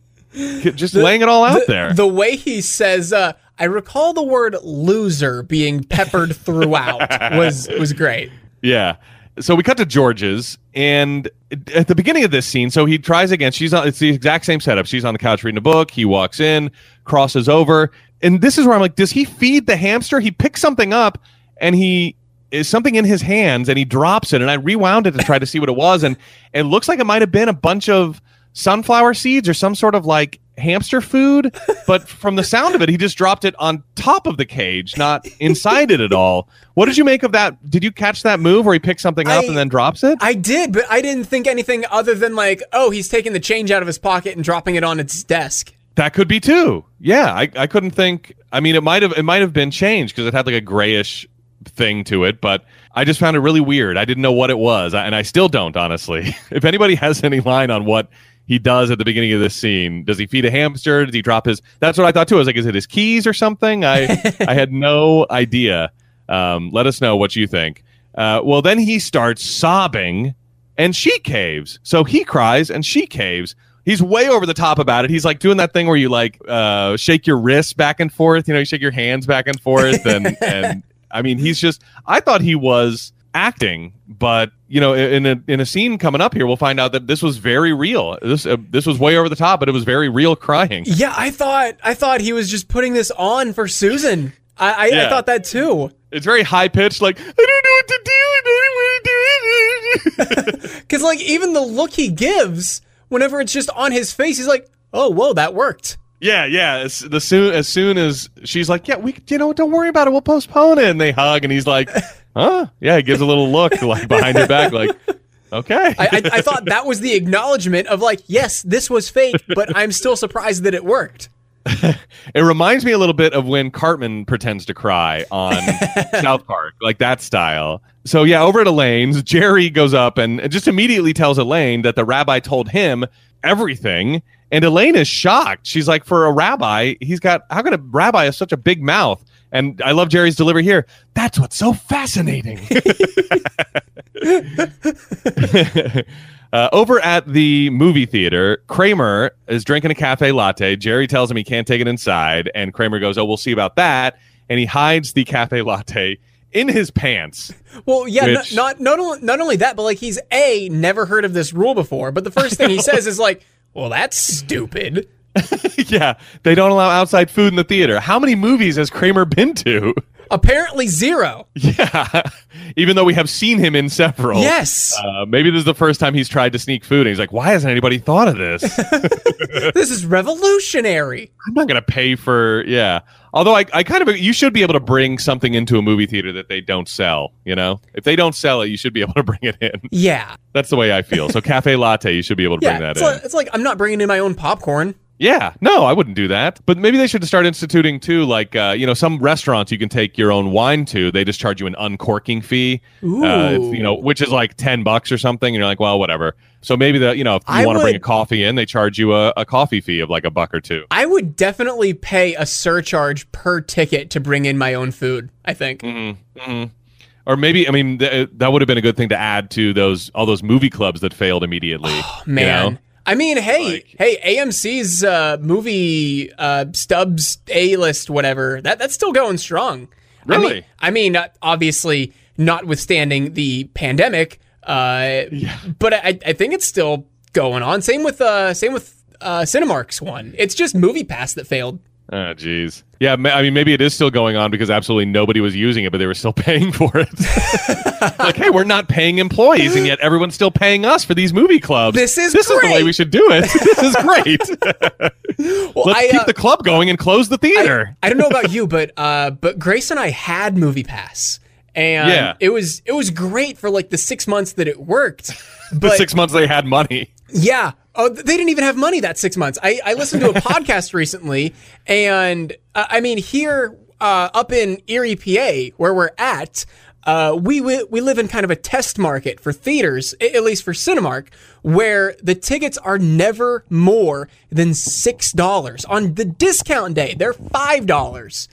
just laying it all out the, there. The way he says, uh, "I recall the word loser being peppered throughout" [laughs] was was great. Yeah. So we cut to George's, and at the beginning of this scene, so he tries again. She's on. It's the exact same setup. She's on the couch reading a book. He walks in, crosses over, and this is where I'm like, does he feed the hamster? He picks something up, and he is something in his hands, and he drops it. And I rewound it to try to see what it was, and it looks like it might have been a bunch of sunflower seeds or some sort of like hamster food. But [laughs] from the sound of it, he just dropped it on top of the cage, not inside it at all. What did you make of that? Did you catch that move where he picks something up I- and then drops it? I did, but I didn't think anything other than like, oh, he's taking the change out of his pocket and dropping it on its desk. That could be too. Yeah, I, I couldn't think. I mean, it might have it might have been changed because it had like a grayish thing to it, but I just found it really weird. I didn't know what it was, and I still don't honestly. [laughs] if anybody has any line on what he does at the beginning of this scene, does he feed a hamster? Does he drop his? That's what I thought too. I was like, is it his keys or something? I [laughs] I had no idea. Um, let us know what you think. Uh, well, then he starts sobbing and she caves. So he cries and she caves. He's way over the top about it. He's like doing that thing where you like uh, shake your wrists back and forth. You know, you shake your hands back and forth, and [laughs] and I mean, he's just. I thought he was acting, but you know, in a in a scene coming up here, we'll find out that this was very real. This uh, this was way over the top, but it was very real crying. Yeah, I thought I thought he was just putting this on for Susan. I I, I thought that too. It's very high pitched, like I don't know what to do. I don't want to do it. [laughs] Because like even the look he gives whenever it's just on his face, he's like, oh whoa, that worked. Yeah, yeah. As the soon as soon as she's like, yeah, we, you know, don't worry about it. We'll postpone it. And they hug, and he's like, [laughs] huh? Yeah. He gives a little look like behind your back, like, okay. I, I, I thought that was the acknowledgement of like, yes, this was fake, but I'm still surprised that it worked. [laughs] it reminds me a little bit of when Cartman pretends to cry on [laughs] South Park, like that style. So yeah, over at Elaine's, Jerry goes up and just immediately tells Elaine that the rabbi told him everything. And Elaine is shocked. She's like, for a rabbi, he's got how can a rabbi have such a big mouth? And I love Jerry's delivery here. That's what's so fascinating. [laughs] [laughs] Uh, over at the movie theater, Kramer is drinking a cafe latte. Jerry tells him he can't take it inside, and Kramer goes, "Oh, we'll see about that." And he hides the cafe latte in his pants. Well, yeah, Which- not, not not not only that, but like he's a never heard of this rule before. But the first thing he [laughs] says is like, "Well, that's stupid." [laughs] yeah, they don't allow outside food in the theater. How many movies has Kramer been to? Apparently zero. Yeah, [laughs] even though we have seen him in several. Yes, Uh, maybe this is the first time he's tried to sneak food, and he's like, "Why hasn't anybody thought of this? [laughs] this is revolutionary. I'm not going to pay for yeah." Although I, I kind of you should be able to bring something into a movie theater that they don't sell. You know, if they don't sell it, you should be able to bring it in. Yeah, That's the way I feel. So [laughs] cafe latte, you should be able to yeah. bring that It's in. like, it's like I'm not bringing in my own popcorn. Yeah, no, I wouldn't do that. But maybe they should start instituting too, like uh, you know, some restaurants you can take your own wine to. They just charge you an uncorking fee, Ooh. uh, you know, which is like ten bucks or something. And you're like, well, whatever. So maybe the you know, if you I want to bring a coffee in, they charge you a, a coffee fee of like a buck or two. I would definitely pay a surcharge per ticket to bring in my own food. I think. Mm-hmm. Or maybe I mean th- that would have been a good thing to add to those all those movie clubs that failed immediately. you Man. know? I mean, hey, Like- hey, AMC's uh, movie uh, stubs A list, whatever that that's still going strong. I mean, Really? I mean, uh, obviously, notwithstanding the pandemic, uh, but I, I think it's still going on. Same with uh, same with uh, Cinemark's one. It's just MoviePass that failed. Oh, jeez. Yeah, I mean, maybe it is still going on because absolutely nobody was using it, but they were still [laughs] paying for it. [laughs] like, hey, we're not paying employees, and yet everyone's still paying us for these movie clubs. This is this is the way we should do it. [laughs] this is great. Well, Let's I, keep uh, the club going and close the theater. I don't know about you, but uh, but Grace and I had MoviePass, and Yeah. it was it was great for like the six months that it worked. the But six months they had money. yeah, oh, they didn't even have money that six months. I, I listened to a [laughs] podcast recently, and uh, I mean here uh, up in Erie, PA, where we're at. Uh, we, we we live in kind of a test market for theaters, at least for Cinemark, where the tickets are never more than six dollars on the discount day. They're five dollars,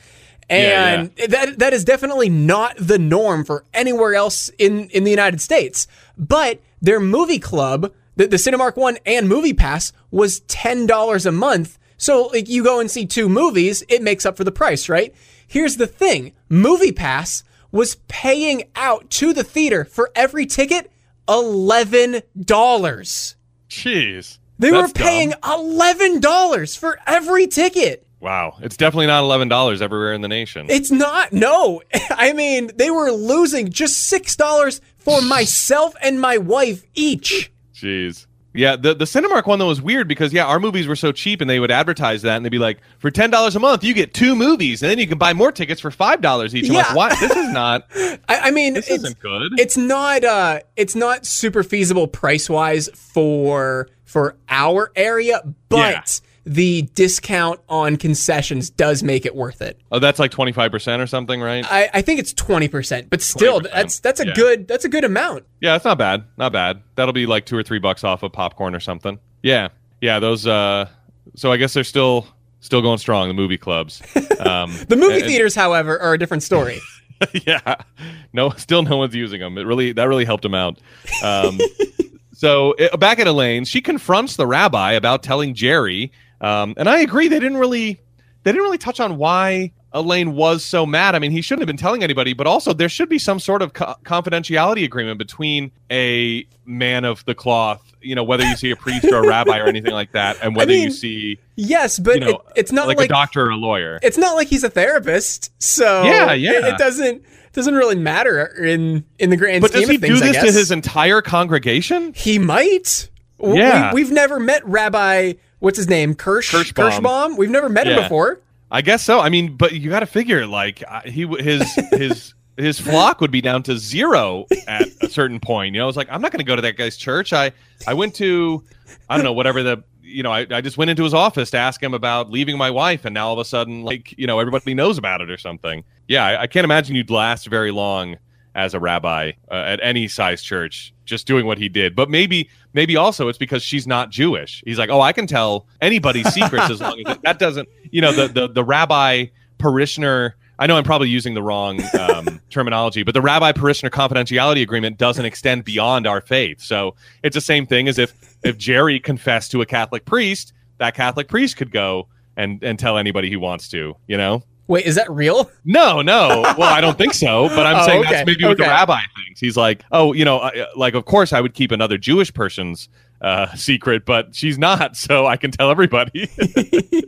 Yeah, and that that is definitely not the norm for anywhere else in in the United States. But their movie club, the, the Cinemark one and MoviePass, was ten dollars a month. So like you go and see two movies, it makes up for the price, right? Here's the thing: MoviePass was paying out to the theater for every ticket eleven dollars. Jeez. They were paying dumb. eleven dollars for every ticket. Wow. It's definitely not $11 everywhere in the nation. It's not. No. [laughs] I mean, they were losing just $6 for myself and my wife each. Jeez. Yeah, the the Cinemark one though was weird because yeah, our movies were so cheap and they would advertise that and they'd be like, for ten dollars a month you get two movies and then you can buy more tickets for five dollars each. I'm like, Yeah. what? This is not. [laughs] I, I mean, This it's, isn't good. it's not. Uh, it's not super feasible price wise for for our area, but. The discount on concessions does make it worth it. oh, that's like twenty five percent or something, right? I, I think it's twenty percent, but still, 20%, that's that's a yeah. good that's a good amount. yeah, it's not bad. Not bad. That'll be like two or three bucks off of popcorn or something. Yeah, yeah. Those. uh So I guess they're still still going strong. The movie clubs. [laughs] Um, The movie and- theaters, however, are a different story. [laughs] yeah no still no one's using them it really that really helped them out um, [laughs] so uh, back at elaine's she confronts the rabbi about telling jerry um, and i agree they didn't really they didn't really touch on why elaine was so mad i mean he shouldn't have been telling anybody but also there should be some sort of co- confidentiality agreement between a man of the cloth you know whether you see a priest or a rabbi or anything like that and [laughs] whether you mean, see Yes, but you know it, it's not like, like, a doctor or a lawyer it's not like he's a therapist, so Yeah, it- yeah. it, doesn't doesn't really matter in in the grand but scheme does he of things. do I this to his entire congregation He might. Yeah. we, have never met Rabbi. What's his name? Kirsch Kirschbaum. Kirschbaum. We've never met him before. I guess so. I mean, but you got to figure like he his [laughs] his his flock would be down to zero at a certain point. You know, it's like I'm not going to go to that guy's church. I I went to I don't know whatever the you know, I, I just went into his office to ask him about leaving my wife, and now all of a sudden, like, you know, everybody knows about it or something. Yeah, I, I can't imagine you'd last very long as a rabbi uh, at any size church just doing what he did. But maybe, maybe also it's because she's not Jewish. He's like, oh, I can tell anybody's secrets as long as that doesn't, you know, the the the rabbi parishioner. I know I'm probably using the wrong um, [laughs] terminology, but the rabbi parishioner confidentiality agreement doesn't extend beyond our faith. So it's the same thing as if if Jerry confessed to a Catholic priest, that Catholic priest could go and and tell anybody he wants to. You know. Wait, is that real? No, no. Well, I don't think so. But I'm [laughs] Oh, saying okay, that's maybe what the rabbi thinks. He's like, oh, you know, I- like of course I would keep another Jewish person's uh, secret, but she's not, [laughs] so I can tell everybody. [laughs]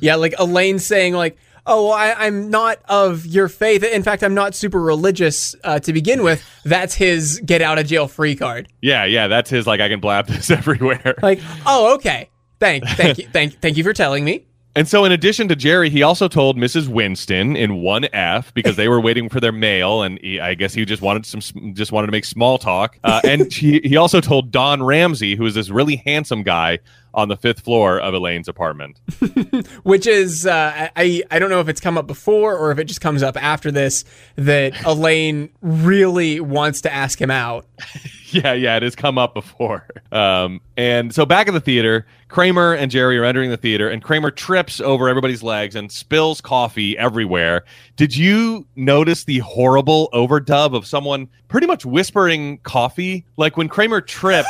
Yeah, like Elaine saying like, "Oh, well, I, I'm not of your faith. In fact, I'm not super religious uh, to begin with." That's his get out of jail free card. yeah, yeah. That's his. Like I can blab this everywhere. Like, oh, okay. Thank, thank you, thank, thank you for telling me. And so, in addition to Jerry, he also told Mrs. Winston in one F because they were waiting for their mail, and he, I guess he just wanted some, just wanted to make small talk. Uh, and he, he also told Don Ramsey, who is this really handsome guy on the fifth floor of Elaine's apartment. [laughs] Which is, uh, I, I don't know if it's come up before or if it just comes up after this that [laughs] Elaine really wants to ask him out. [laughs] yeah, yeah, it has come up before. Um, and so back at the theater, Kramer and Jerry are entering the theater, and Kramer trips over everybody's legs and spills coffee everywhere. Did you notice the horrible overdub of someone pretty much whispering coffee? Like when Kramer trips.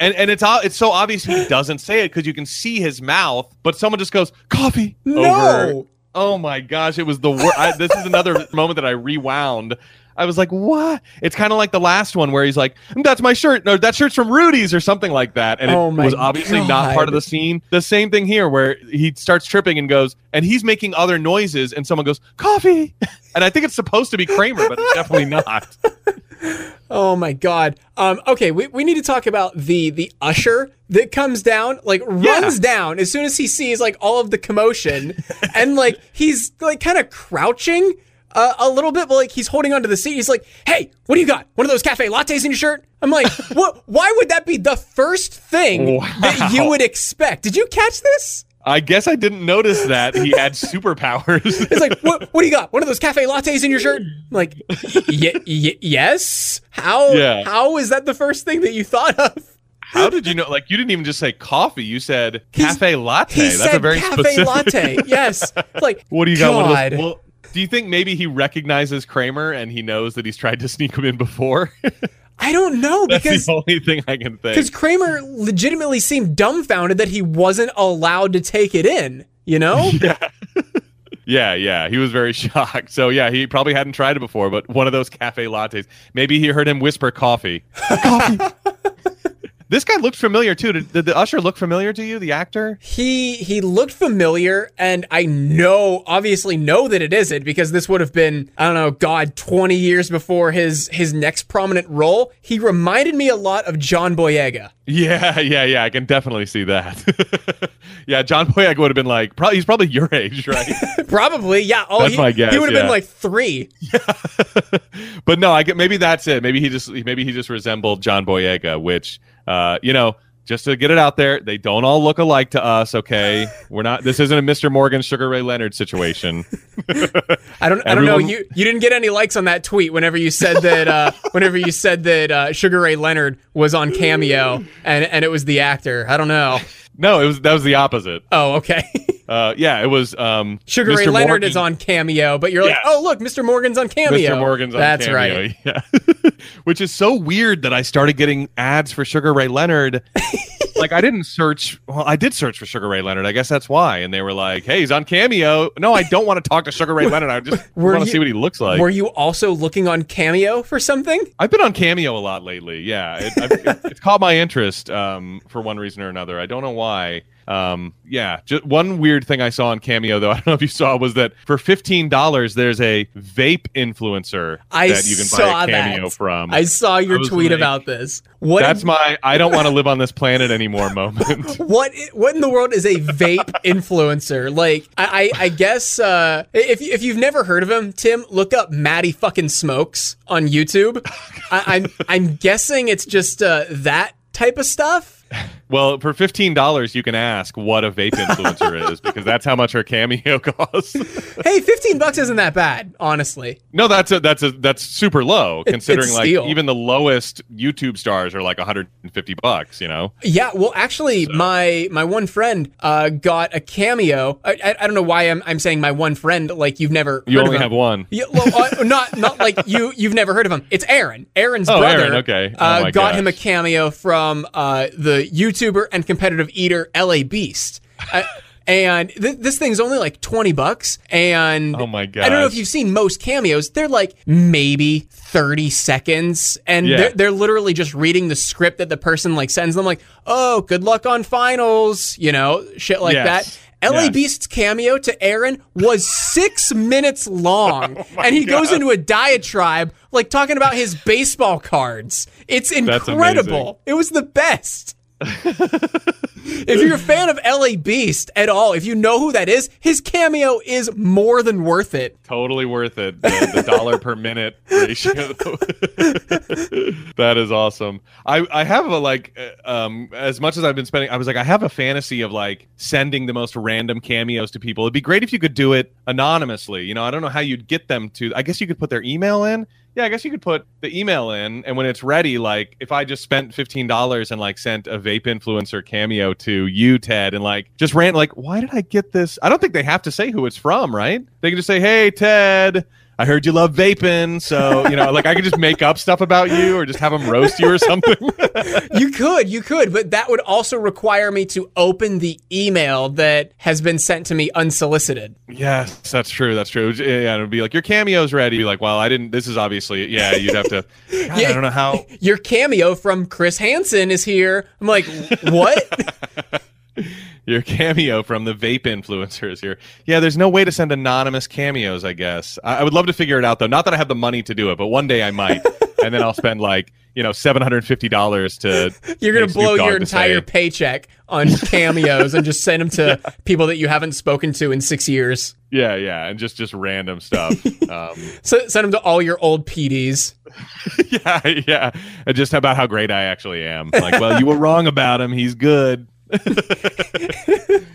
And, and it's it's so obvious he [gasps] doesn't say it because you can see his mouth, but someone just goes coffee over. No. Oh my gosh, it was the worst. This is another [laughs] moment that I rewound. I was like, "What?" It's kind of like the last one where he's like, mm, "That's my shirt." No, that shirt's from Rudy's or something like that, and it Oh was obviously not part of the scene. The same thing here, where he starts tripping and goes, and he's making other noises, and someone goes, "Coffee," [laughs] and I think it's supposed to be Kramer, but it's definitely not. [laughs] Oh my god. Um, okay, we, we need to talk about the the usher that comes down, like runs down as soon as he sees like all of the commotion, [laughs] and like he's like kind of crouching uh, a little bit, but like he's holding onto the seat. He's like, "Hey, what do you got? One of those cafe lattes in your shirt?" I'm like, [laughs] "What? Why would that be the first thing that you would expect?" Did you catch this? I guess I didn't notice that he had [laughs] superpowers. It's like, what, what do you got? One of those cafe lattes in your shirt? I'm like, y- y- yes. How? Yeah. How is that the first thing that you thought of? How did you know? Like, you didn't even just say coffee. You said He's- cafe latte. He That's said a very cafe specific. latte. [laughs] Yes. Like, What do you got? One of those- well, do you think maybe he recognizes Kramer and he knows that he's tried to sneak him in before? [laughs] I don't know That's because the only thing I can think. because. Kramer legitimately seemed dumbfounded that he wasn't allowed to take it in. You know? [laughs] Yeah, yeah, he was very [laughs] shocked. So yeah, he probably hadn't tried it before, but one of those cafe lattes. Maybe he heard him whisper coffee. coffee. This guy looked familiar too. Did, did the usher look familiar to you? The actor? he he looked familiar, and I know, obviously, know that it isn't because this would have been I don't know, God, twenty years before his his next prominent role. He reminded me a lot of John Boyega. Yeah, yeah, yeah. I can definitely see that. [laughs] yeah, John Boyega would have been like, probably he's probably your age, right? [laughs] Probably, yeah. Oh, That's he, my guess, He would have been like three. [laughs] Yeah. but no, I get maybe that's it. Maybe he just maybe he just resembled John Boyega, which uh, you know, just to get it out there, they don't all look alike to us. Okay, we're not. This isn't a Mr. Morgan Sugar Ray Leonard situation. [laughs] I don't. I don't know. You you didn't get any likes on that tweet whenever you said that. Uh, [laughs] whenever you said that uh, Sugar Ray Leonard was on Cameo and and it was the actor. I don't know. No, it was that was the opposite. Oh, okay. [laughs] Uh, yeah, it was. Um, Sugar Mr. Ray Leonard Morgan- is on Cameo, but you're like, oh look, Mr. Morgan's on Cameo. Mr. Morgan's on Cameo. That's Cameo, right. [laughs] Yeah, [laughs] which is so weird that I started getting ads for Sugar Ray Leonard. [laughs] like I didn't search. Well, I did search for Sugar Ray Leonard. I guess that's why. And they were like, "Hey, he's on Cameo." No, I don't want to talk to Sugar Ray Leonard. I just want to see what he looks like. Were you also looking on Cameo for something? I've been on Cameo a lot lately. Yeah, it, I've, it, it's caught my interest um, for one reason or another. I don't know why. Um, yeah, just one weird thing I saw on Cameo though. [laughs] I don't know if you saw was that for fifteen dollars, there's a vape influencer I that you can buy a Cameo that. from. I saw your I tweet like- about this. What? That's my I don't want to [laughs] live on this planet anymore moment. [laughs] what what in the world is a vape influencer? Like, I, I, I guess uh, if if you've never heard of him, Tim, look up Maddie fucking smokes on YouTube. I, I'm I'm guessing it's just uh, that type of stuff. Well, for fifteen dollars, you can ask what a vape influencer [laughs] is because that's how much her cameo [laughs] costs. hey, 15 bucks isn't that bad, honestly. no, that's a that's a that's super low considering it's like steal. even the lowest YouTube stars are like 150 bucks. You know. Yeah, well, actually, my my one friend uh, got a cameo. I, I, I don't know why I'm I'm saying my one friend like you've never You heard only of him. have one. Yeah, well, uh, [laughs] not not like you you've never heard of him. It's Aaron. Aaron's Oh, brother. Aaron, okay. Oh uh, got gosh. him a cameo from uh, the YouTuber and competitive eater LA Beast. [laughs] And th- this thing's only like 20 bucks and Oh my god I don't know if you've seen most cameos they're like maybe 30 seconds and Yeah. they're, they're literally just reading the script that the person like sends them like oh good luck on finals you know shit like Yes. that LA. Beast's cameo to Aaron was six [laughs] minutes long, Oh and he goes into a diatribe, like talking about his baseball cards. It's incredible. It was the best. [laughs] if you're a fan of LA Beast at all, if you know who that is, his cameo is more than worth it. Totally worth it. The, the dollar per minute ratio. [laughs] that is awesome. I I have a like uh, um as much as I've been spending. I was like I have a fantasy of like sending the most random cameos to people. It'd be great if you could do it anonymously. You know, I don't know how you'd get them to. I guess you could put their email in. Yeah, I guess you could put the email in, and when it's ready, like if I just spent fifteen dollars and like sent a vape influencer cameo to you, Ted, and like just ran like, why did I get this? I don't think they have to say who it's from, right? They can just say, hey, Ted. I heard you love vaping, so you know, like I could just make up stuff about you, or just have them roast you or something. [laughs] You could, you could, but that would also require me to open the email that has been sent to me unsolicited. yes, that's true. That's true. Yeah, it'd be like your cameo's ready. Be like, well, I didn't. This is obviously. Yeah, you'd have to. [laughs] God, I don't know how. Your cameo from Chris Hansen is here. I'm like, what? [laughs] [laughs] Your cameo from the vape influencers here. Yeah, there's no way to send anonymous cameos, I guess. I, I would love to figure it out, though. Not that I have the money to do it, but one day I might. and then I'll spend like, you know, $750 to. You're gonna blow your entire paycheck on [laughs] cameos and just send them to people that you haven't spoken to in six years. Yeah, yeah. And just, just random stuff. [laughs] um, So send them to all your old PDs. yeah, yeah. And just about how great I actually am. Like, well, you were wrong about him. He's good. [laughs]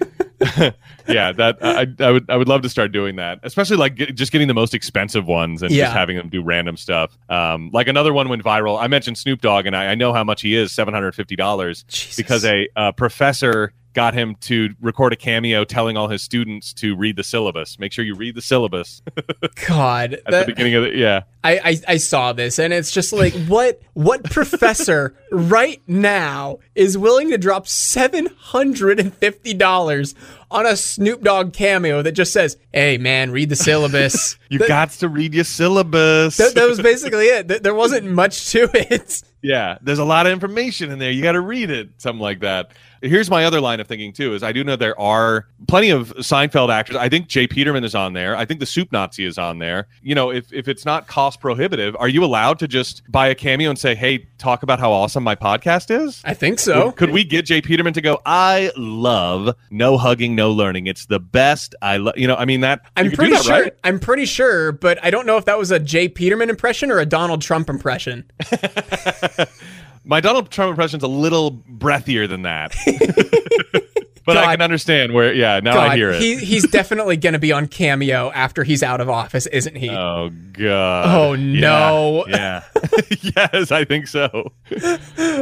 yeah, that I, I would I would love to start doing that, especially like get, just getting the most expensive ones and Yeah. just having them do random stuff. Um, like another one went viral. I mentioned Snoop Dogg, and I, I know how much he is seven hundred fifty dollars because a uh, professor got him to record a cameo telling all his students to read the syllabus. Make sure you read the syllabus [laughs] God, at that- the beginning of the yeah. I, I I saw this and it's just like what what professor [laughs] right now is willing to drop seven hundred and fifty dollars on a Snoop Dogg cameo that just says, "Hey man, read the syllabus." [laughs] You That- got to read your syllabus. that, that was basically it. Th- There wasn't much to it. Yeah, there's a lot of information in there. You got to read it, something like that. Here's my other line of thinking too: is I do know there are plenty of Seinfeld actors. I think J. Peterman is on there. I think the Soup Nazi is on there. You know, if if it's not cost prohibitive, are you allowed to just buy a cameo and say, "Hey, talk about how awesome my podcast is"? I think so. Could, could we get J. Peterman to go? I love no hugging, no learning. It's the best. I love. You know, I mean that. I'm pretty that, sure. right? I'm pretty sure, but I don't know if that was a J. Peterman impression or a Donald Trump impression. [laughs] My Donald Trump impression's a little breathier than that. [laughs] but I can understand where, yeah, now I hear it. He, he's definitely going to be on Cameo after he's out of office, isn't he? oh, God. Oh, no. Yeah. [laughs] yes, I think so. [laughs]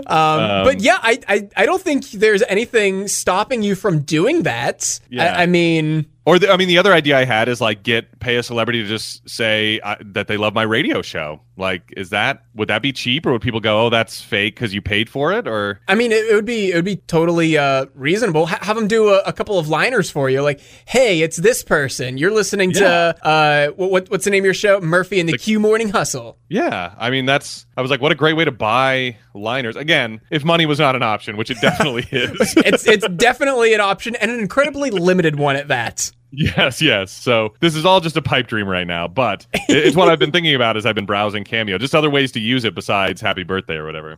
Um, but yeah, I, I I don't think there's anything stopping you from doing that. Yeah. I, I mean, Or, the, I mean, the other idea I had is like get pay a celebrity to just say uh, that they love my radio show. Like, is that, would that be cheap or would people go, oh, that's fake because you paid for it? Or, I mean, it, it would be it would be totally uh, reasonable. Ha- have them do a, a couple of liners for you, like, "Hey, it's this person. You're listening to uh, what, what what's the name of your show? Murphy and the, Q Morning Hustle." yeah, I mean, that's, I was like, what a great way to buy liners. Again, if money was not an option, which it definitely [laughs] is. It's it's definitely an option and an incredibly limited one at that. Yes, yes. So this is all just a pipe dream right now, but it's what I've been thinking about as I've been browsing Cameo. Just other ways to use it besides Happy Birthday or whatever.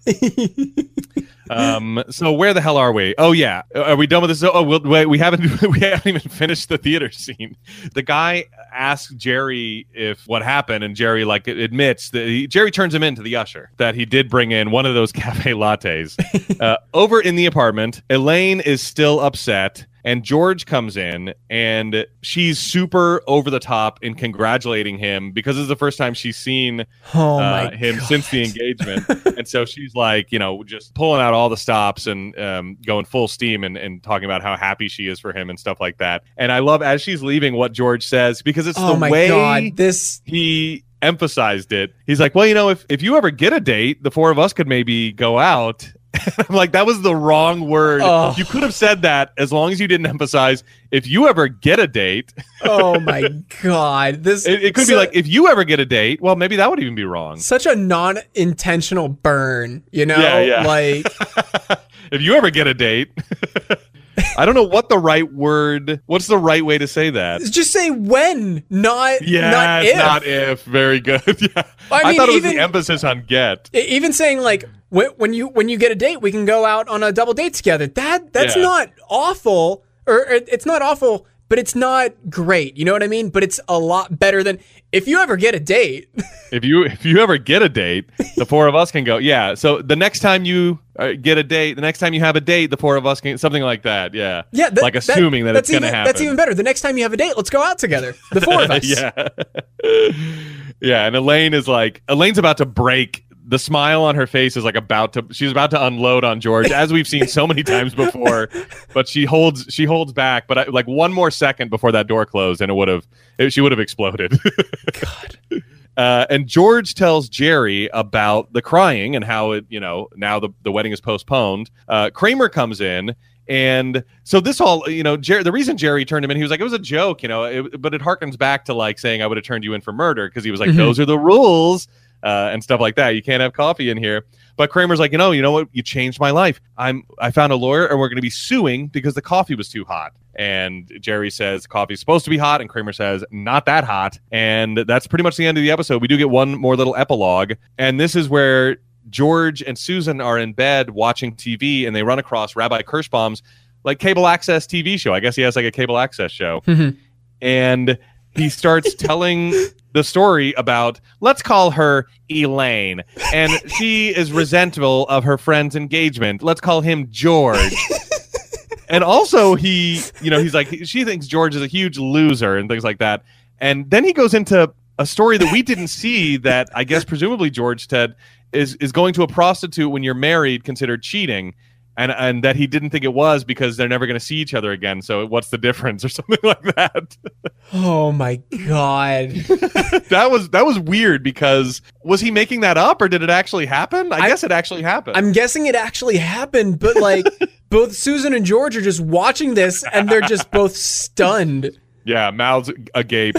[laughs] um. So where the hell are we? Oh yeah, are we done with this? Oh, we'll, wait, we haven't [laughs] we haven't even finished the theater scene. The guy asks Jerry if what happened, and Jerry like admits that he, Jerry turns him into the usher that he did bring in one of those [laughs] cafe lattes. uh, over in the apartment, Elaine is still upset and George comes in and she's super over the top in congratulating him because it's the first time she's seen Oh uh, him God. since the engagement. [laughs] and so she's like, you know, just pulling out all the stops and um, going full steam and, and talking about how happy she is for him and stuff like that. And I love as she's leaving what George says because it's Oh the way god, this he emphasized it. He's like, well, you know, if, if you ever get a date, the four of us could maybe go out. [laughs] I'm like, that was the wrong word. Oh. You could have said that as long as you didn't emphasize if you ever get a date. Oh my [laughs] god, this It, it could be like if you ever get a date. Well, maybe that would even be wrong. such a non-intentional burn, you know? Yeah, yeah. Like [laughs] if you ever get a date. I don't know what the right word. What's the right way to say that? just say when, not Yeah, not if. not if. Very good. [laughs] yeah. I I, mean, thought it was the emphasis on get. Even saying like when, when you when you get a date, we can go out on a double date together. That that's Yeah. not awful, or, or it's not awful, but it's not great. You know what I mean? But it's a lot better than if you ever get a date. [laughs] If you if you ever get a date, the four of us can go. Yeah. So the next time you uh, get a date, the next time you have a date, the four of us can something like that. Yeah. Yeah, that- like assuming that, that's it's going to happen. That's even better. The next time you have a date, let's go out together, the four of [laughs] us. yeah. [laughs] yeah, and Elaine is like Elaine's about to break. The smile on her face is like about to she's about to unload on George as we've seen so many times before, [laughs] but she holds she holds back, but I, like one more second before that door closed and it would have she would have exploded. [laughs] God. Uh, and George tells Jerry about the crying and how it, you know, now the, the wedding is postponed. Uh, Kramer comes in. And so this all, you know, Jerry, the reason Jerry turned him in, he was like, it was a joke, you know, it, but it harkens back to like saying, I would have turned you in for murder because he was like, Mhm. those are the rules uh, and stuff like that. You can't have coffee in here. But Kramer's like, you know, you know what? You changed my life. I'm, I found a lawyer and we're going to be suing because the coffee was too hot. And Jerry says coffee's supposed to be hot, and Kramer says not that hot. And that's pretty much the end of the episode. We do get one more little epilogue, and this is where George and Susan are in bed watching TV, and they run across Rabbi Kirschbaum's like cable access TV show. I guess he has like a cable access show, [laughs] and he starts telling the story about let's call her Elaine, and she is resentful of her friend's engagement. Let's call him George. and also he you know he's like she thinks george is a huge loser and things like that and then he goes into a story that we didn't see that i guess presumably george ted is is going to a prostitute when you're married considered cheating and and that he didn't think it was because they're never going to see each other again so what's the difference [laughs] or something like that Oh my god. [laughs] that was that was weird because was he making that up or did it actually happen i, I- guess it actually happened I'm guessing it actually happened, but like [laughs] both Susan and George are just watching this and they're just both stunned. yeah mouths agape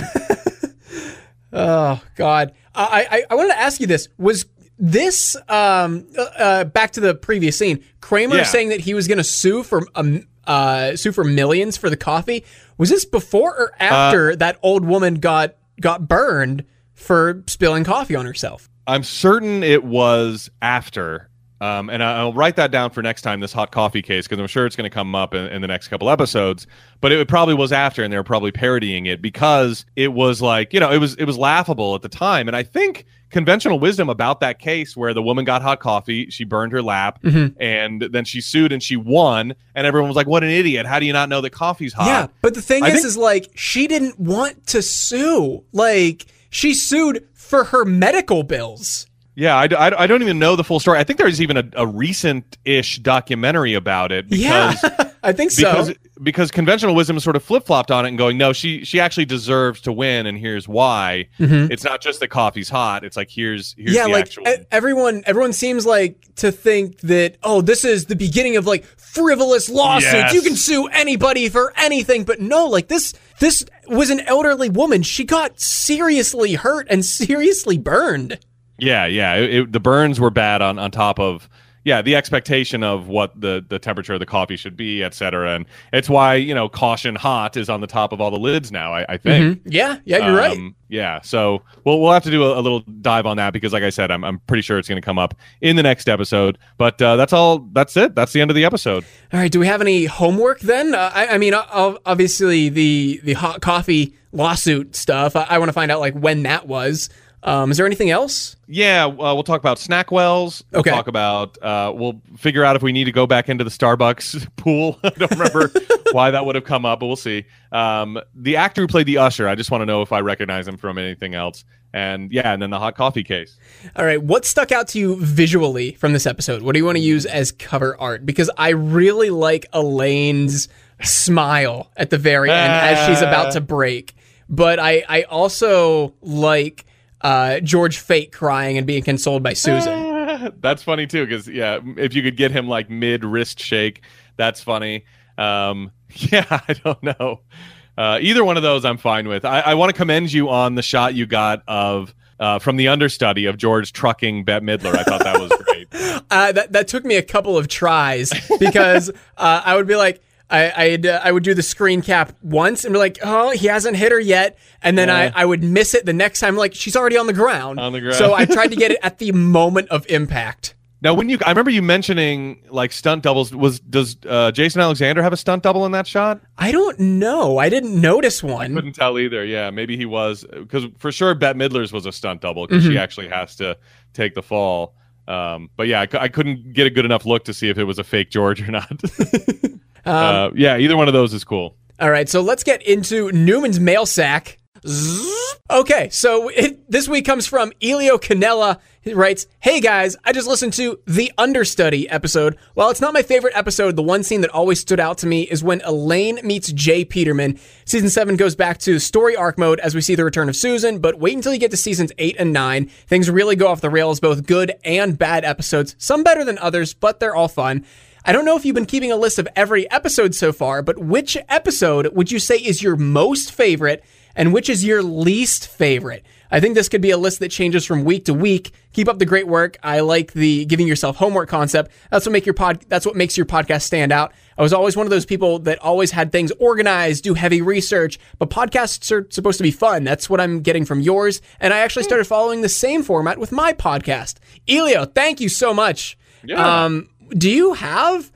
Oh God! I I, I wanted to ask you this: Was this um uh, uh, back to the previous scene? Kramer Yeah. saying that he was going to sue for um uh sue for millions for the coffee. Was this before or Uh, after that old woman got got burned for spilling coffee on herself? I'm certain it was after. Um, and I'll write that down for next time, this hot coffee case, because I'm sure it's going to come up in, in the next couple episodes. But it probably was after, and they were probably parodying it because it was like, you know, it was it was laughable at the time. And I think conventional wisdom about that case where the woman got hot coffee, she burned her lap, Mm-hmm. and then she sued and she won, and everyone was like, "What an idiot! How do you not know that coffee's hot?" yeah, but the thing I is, think- is like she didn't want to sue. Like she sued for her medical bills. Yeah, I, I, I don't even know the full story. I think there's even a, a recent-ish documentary about it because yeah, [laughs] I think so. because because conventional wisdom sort of flip flopped on it and going, no, she she actually deserves to win, and here's why. Mhm. It's not just that coffee's hot. It's like here's here's yeah the like actual. everyone everyone seems like to think that oh this is the beginning of like frivolous lawsuits Yes. you can sue anybody for anything but no like this this was an elderly woman she got seriously hurt and seriously burned yeah, yeah. It, it- the burns were bad on on top of yeah, the expectation of what the the temperature of the coffee should be, et cetera. And it's why you know caution hot is on the top of all the lids now. I, I think. Mhm. Yeah, yeah, you're right. Um, Yeah, so we'll we'll have to do a, a little dive on that because, like I said, I'm I'm pretty sure it's going to come up in the next episode. But uh, that's all. That's it. That's the end of the episode. All right, do we have any homework then? Uh, I, I mean, obviously the the hot coffee lawsuit stuff. I, I want to find out like when that was. Um, is there anything else? Yeah, uh, we'll talk about Snackwells. We'll Okay. talk about. Uh, we'll figure out if we need to go back into the Starbucks [laughs] pool. [laughs] I don't remember [laughs] why that would have come up, but we'll see. Um, the actor who played the usher, I just want to know if I recognize him from anything else. And yeah, and then the hot coffee case. All right, what stuck out to you visually from this episode? What do you want to use as cover art? Because I really like Elaine's smile at the very end as she's about to break. But I, I also like uh, George fake crying and being consoled by Susan. [laughs] that's funny too, because yeah, if you could get him like mid wrist shake, that's funny. Um, [laughs] yeah, I don't know. Uh, either one of those, I'm fine with. I, I want to commend you on the shot you got of uh, from the understudy of George trucking Bette Midler. I thought that was [laughs] great. Uh, that that took me a couple of tries because uh, I would be like, I I'd, uh, I would do the screen cap once and be like, oh, he hasn't hit her yet, and then Yeah. I, I would miss it the next time. Like she's already on the ground. On the ground. So I tried to get it [laughs] at the moment of impact. Now, when you, I remember you mentioning like stunt doubles. Was does uh, Jason Alexander have a stunt double in that shot? I don't know. I didn't notice one. Couldn't tell either. Yeah, maybe he was because for sure Bette Midler's was a stunt double because Mm-hmm. she actually has to take the fall. Um, but yeah, I, I couldn't get a good enough look to see if it was a fake George or not. [laughs] [laughs] Um, uh, yeah, either one of those is cool. All right, so let's get into Newman's mail sack. Okay, so it, this week comes from Elio Canella. He writes, Hey guys, I just listened to the Understudy episode. While it's not my favorite episode, the one scene that always stood out to me is when Elaine meets J. Peterman. Season 7 goes back to story arc mode as we see the return of Susan, but wait until you get to seasons 8 and 9. Things really go off the rails, both good and bad episodes. Some better than others, but they're all fun. I don't know if you've been keeping a list of every episode so far, but which episode would you say is your most favorite and which is your least favorite? I think this could be a list that changes from week to week. Keep up the great work. I like the giving yourself homework concept. That's what make your pod that's what makes your podcast stand out. I was always one of those people that always had things organized, do heavy research, but podcasts are supposed to be fun. That's what I'm getting from yours, and I actually started following the same format with my podcast. Elio, thank you so much. Yeah. Um, do you have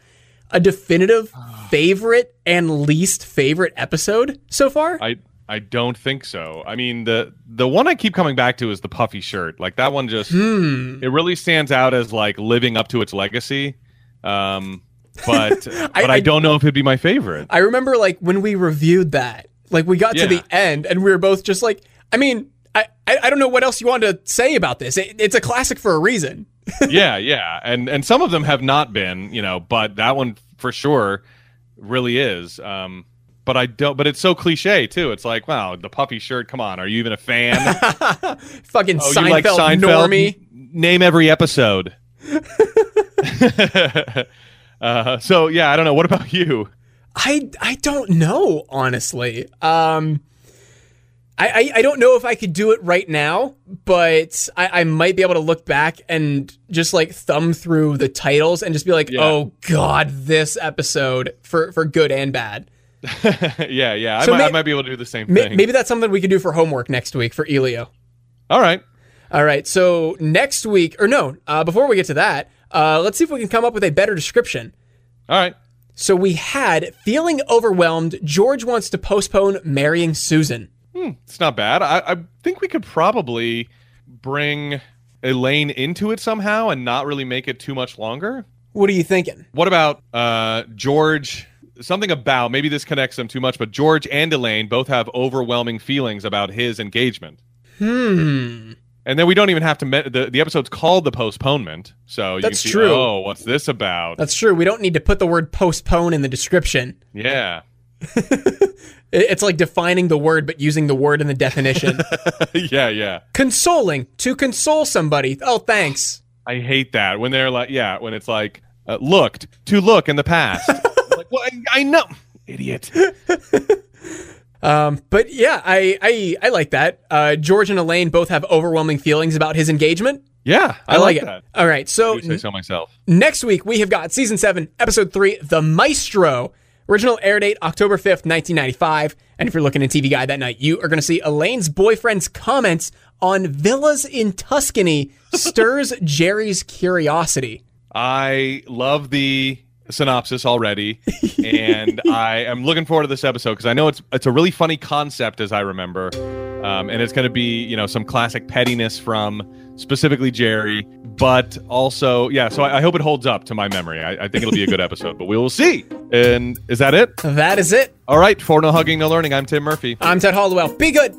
a definitive favorite and least favorite episode so far? I I don't think so. I mean the the one I keep coming back to is the puffy shirt. Like that one just Hmm. it really stands out as like living up to its legacy. Um, but [laughs] but I, I- don't know if it'd be my favorite. I remember like when we reviewed that, like we got to the end and we were both just like, I mean, I, I, I don't know what else you want to say about this. It, it's a classic for a reason. Yeah, yeah, and and some of them have not been, you know, but that one for sure really is. Um, but I don't. But it's so cliche too. It's like, wow, the puffy shirt. Come on, are you even a fan? [laughs] Fucking oh, Seinfeld, like Seinfeld? normie. N- Name every episode. [laughs] [laughs] uh, so yeah, I don't know. What about you? I I don't know honestly. Um, I, I I don't know if I could do it right now, but I, I might be able to look back and just like thumb through the titles and just be like, Yeah. oh god, this episode for for good and bad. [laughs] yeah, yeah, I, So might, may- I might be able to do the same May- thing. Maybe that's something we could do for homework next week for Elio. All right. All right, so next week, or no, uh, before we get to that, uh, let's see if we can come up with a better description. All right. So we had feeling overwhelmed. George wants to postpone marrying Susan. It's not bad. I, I think we could probably bring Elaine into it somehow and not really make it too much longer. What are you thinking? What about uh, George? Something about maybe this connects them too much, but George and Elaine both have overwhelming feelings about his engagement. Hmm. And then we don't even have to. Me- the the episode's called the postponement, so you That's can see, true. Oh, what's this about? That's true. We don't need to put the word postpone in the description. yeah, [laughs] It's like defining the word, but using the word in the definition. [laughs] yeah, yeah. Consoling. To console somebody. Oh, thanks. I hate that when they're like, yeah, when it's like uh, looked to look in the past. [laughs] like, well, I, I know, idiot. Um, but yeah, I, I, I like that. Uh, George and Elaine both have overwhelming feelings about his engagement. Yeah, I, I, like, it. that. All right, so I say so myself. next week we have got season seven, episode three, The Maestro. Original air date October 5th, 1995. And if you're looking at TV Guide that night, you are going to see Elaine's boyfriend's comments on villas in Tuscany stirs [laughs] Jerry's curiosity. I love the synopsis already, and [laughs] I am looking forward to this episode because I know it's it's a really funny concept as I remember, um, and it's going to be you know some classic pettiness from specifically Jerry, but also yeah. So I, I hope it holds up to my memory. I, I think it'll be a good episode, but we will see. And is that it? That is it. All right, for no hugging, no learning. I'm Tim Murphy. I'm Ted Hollowell. Be good.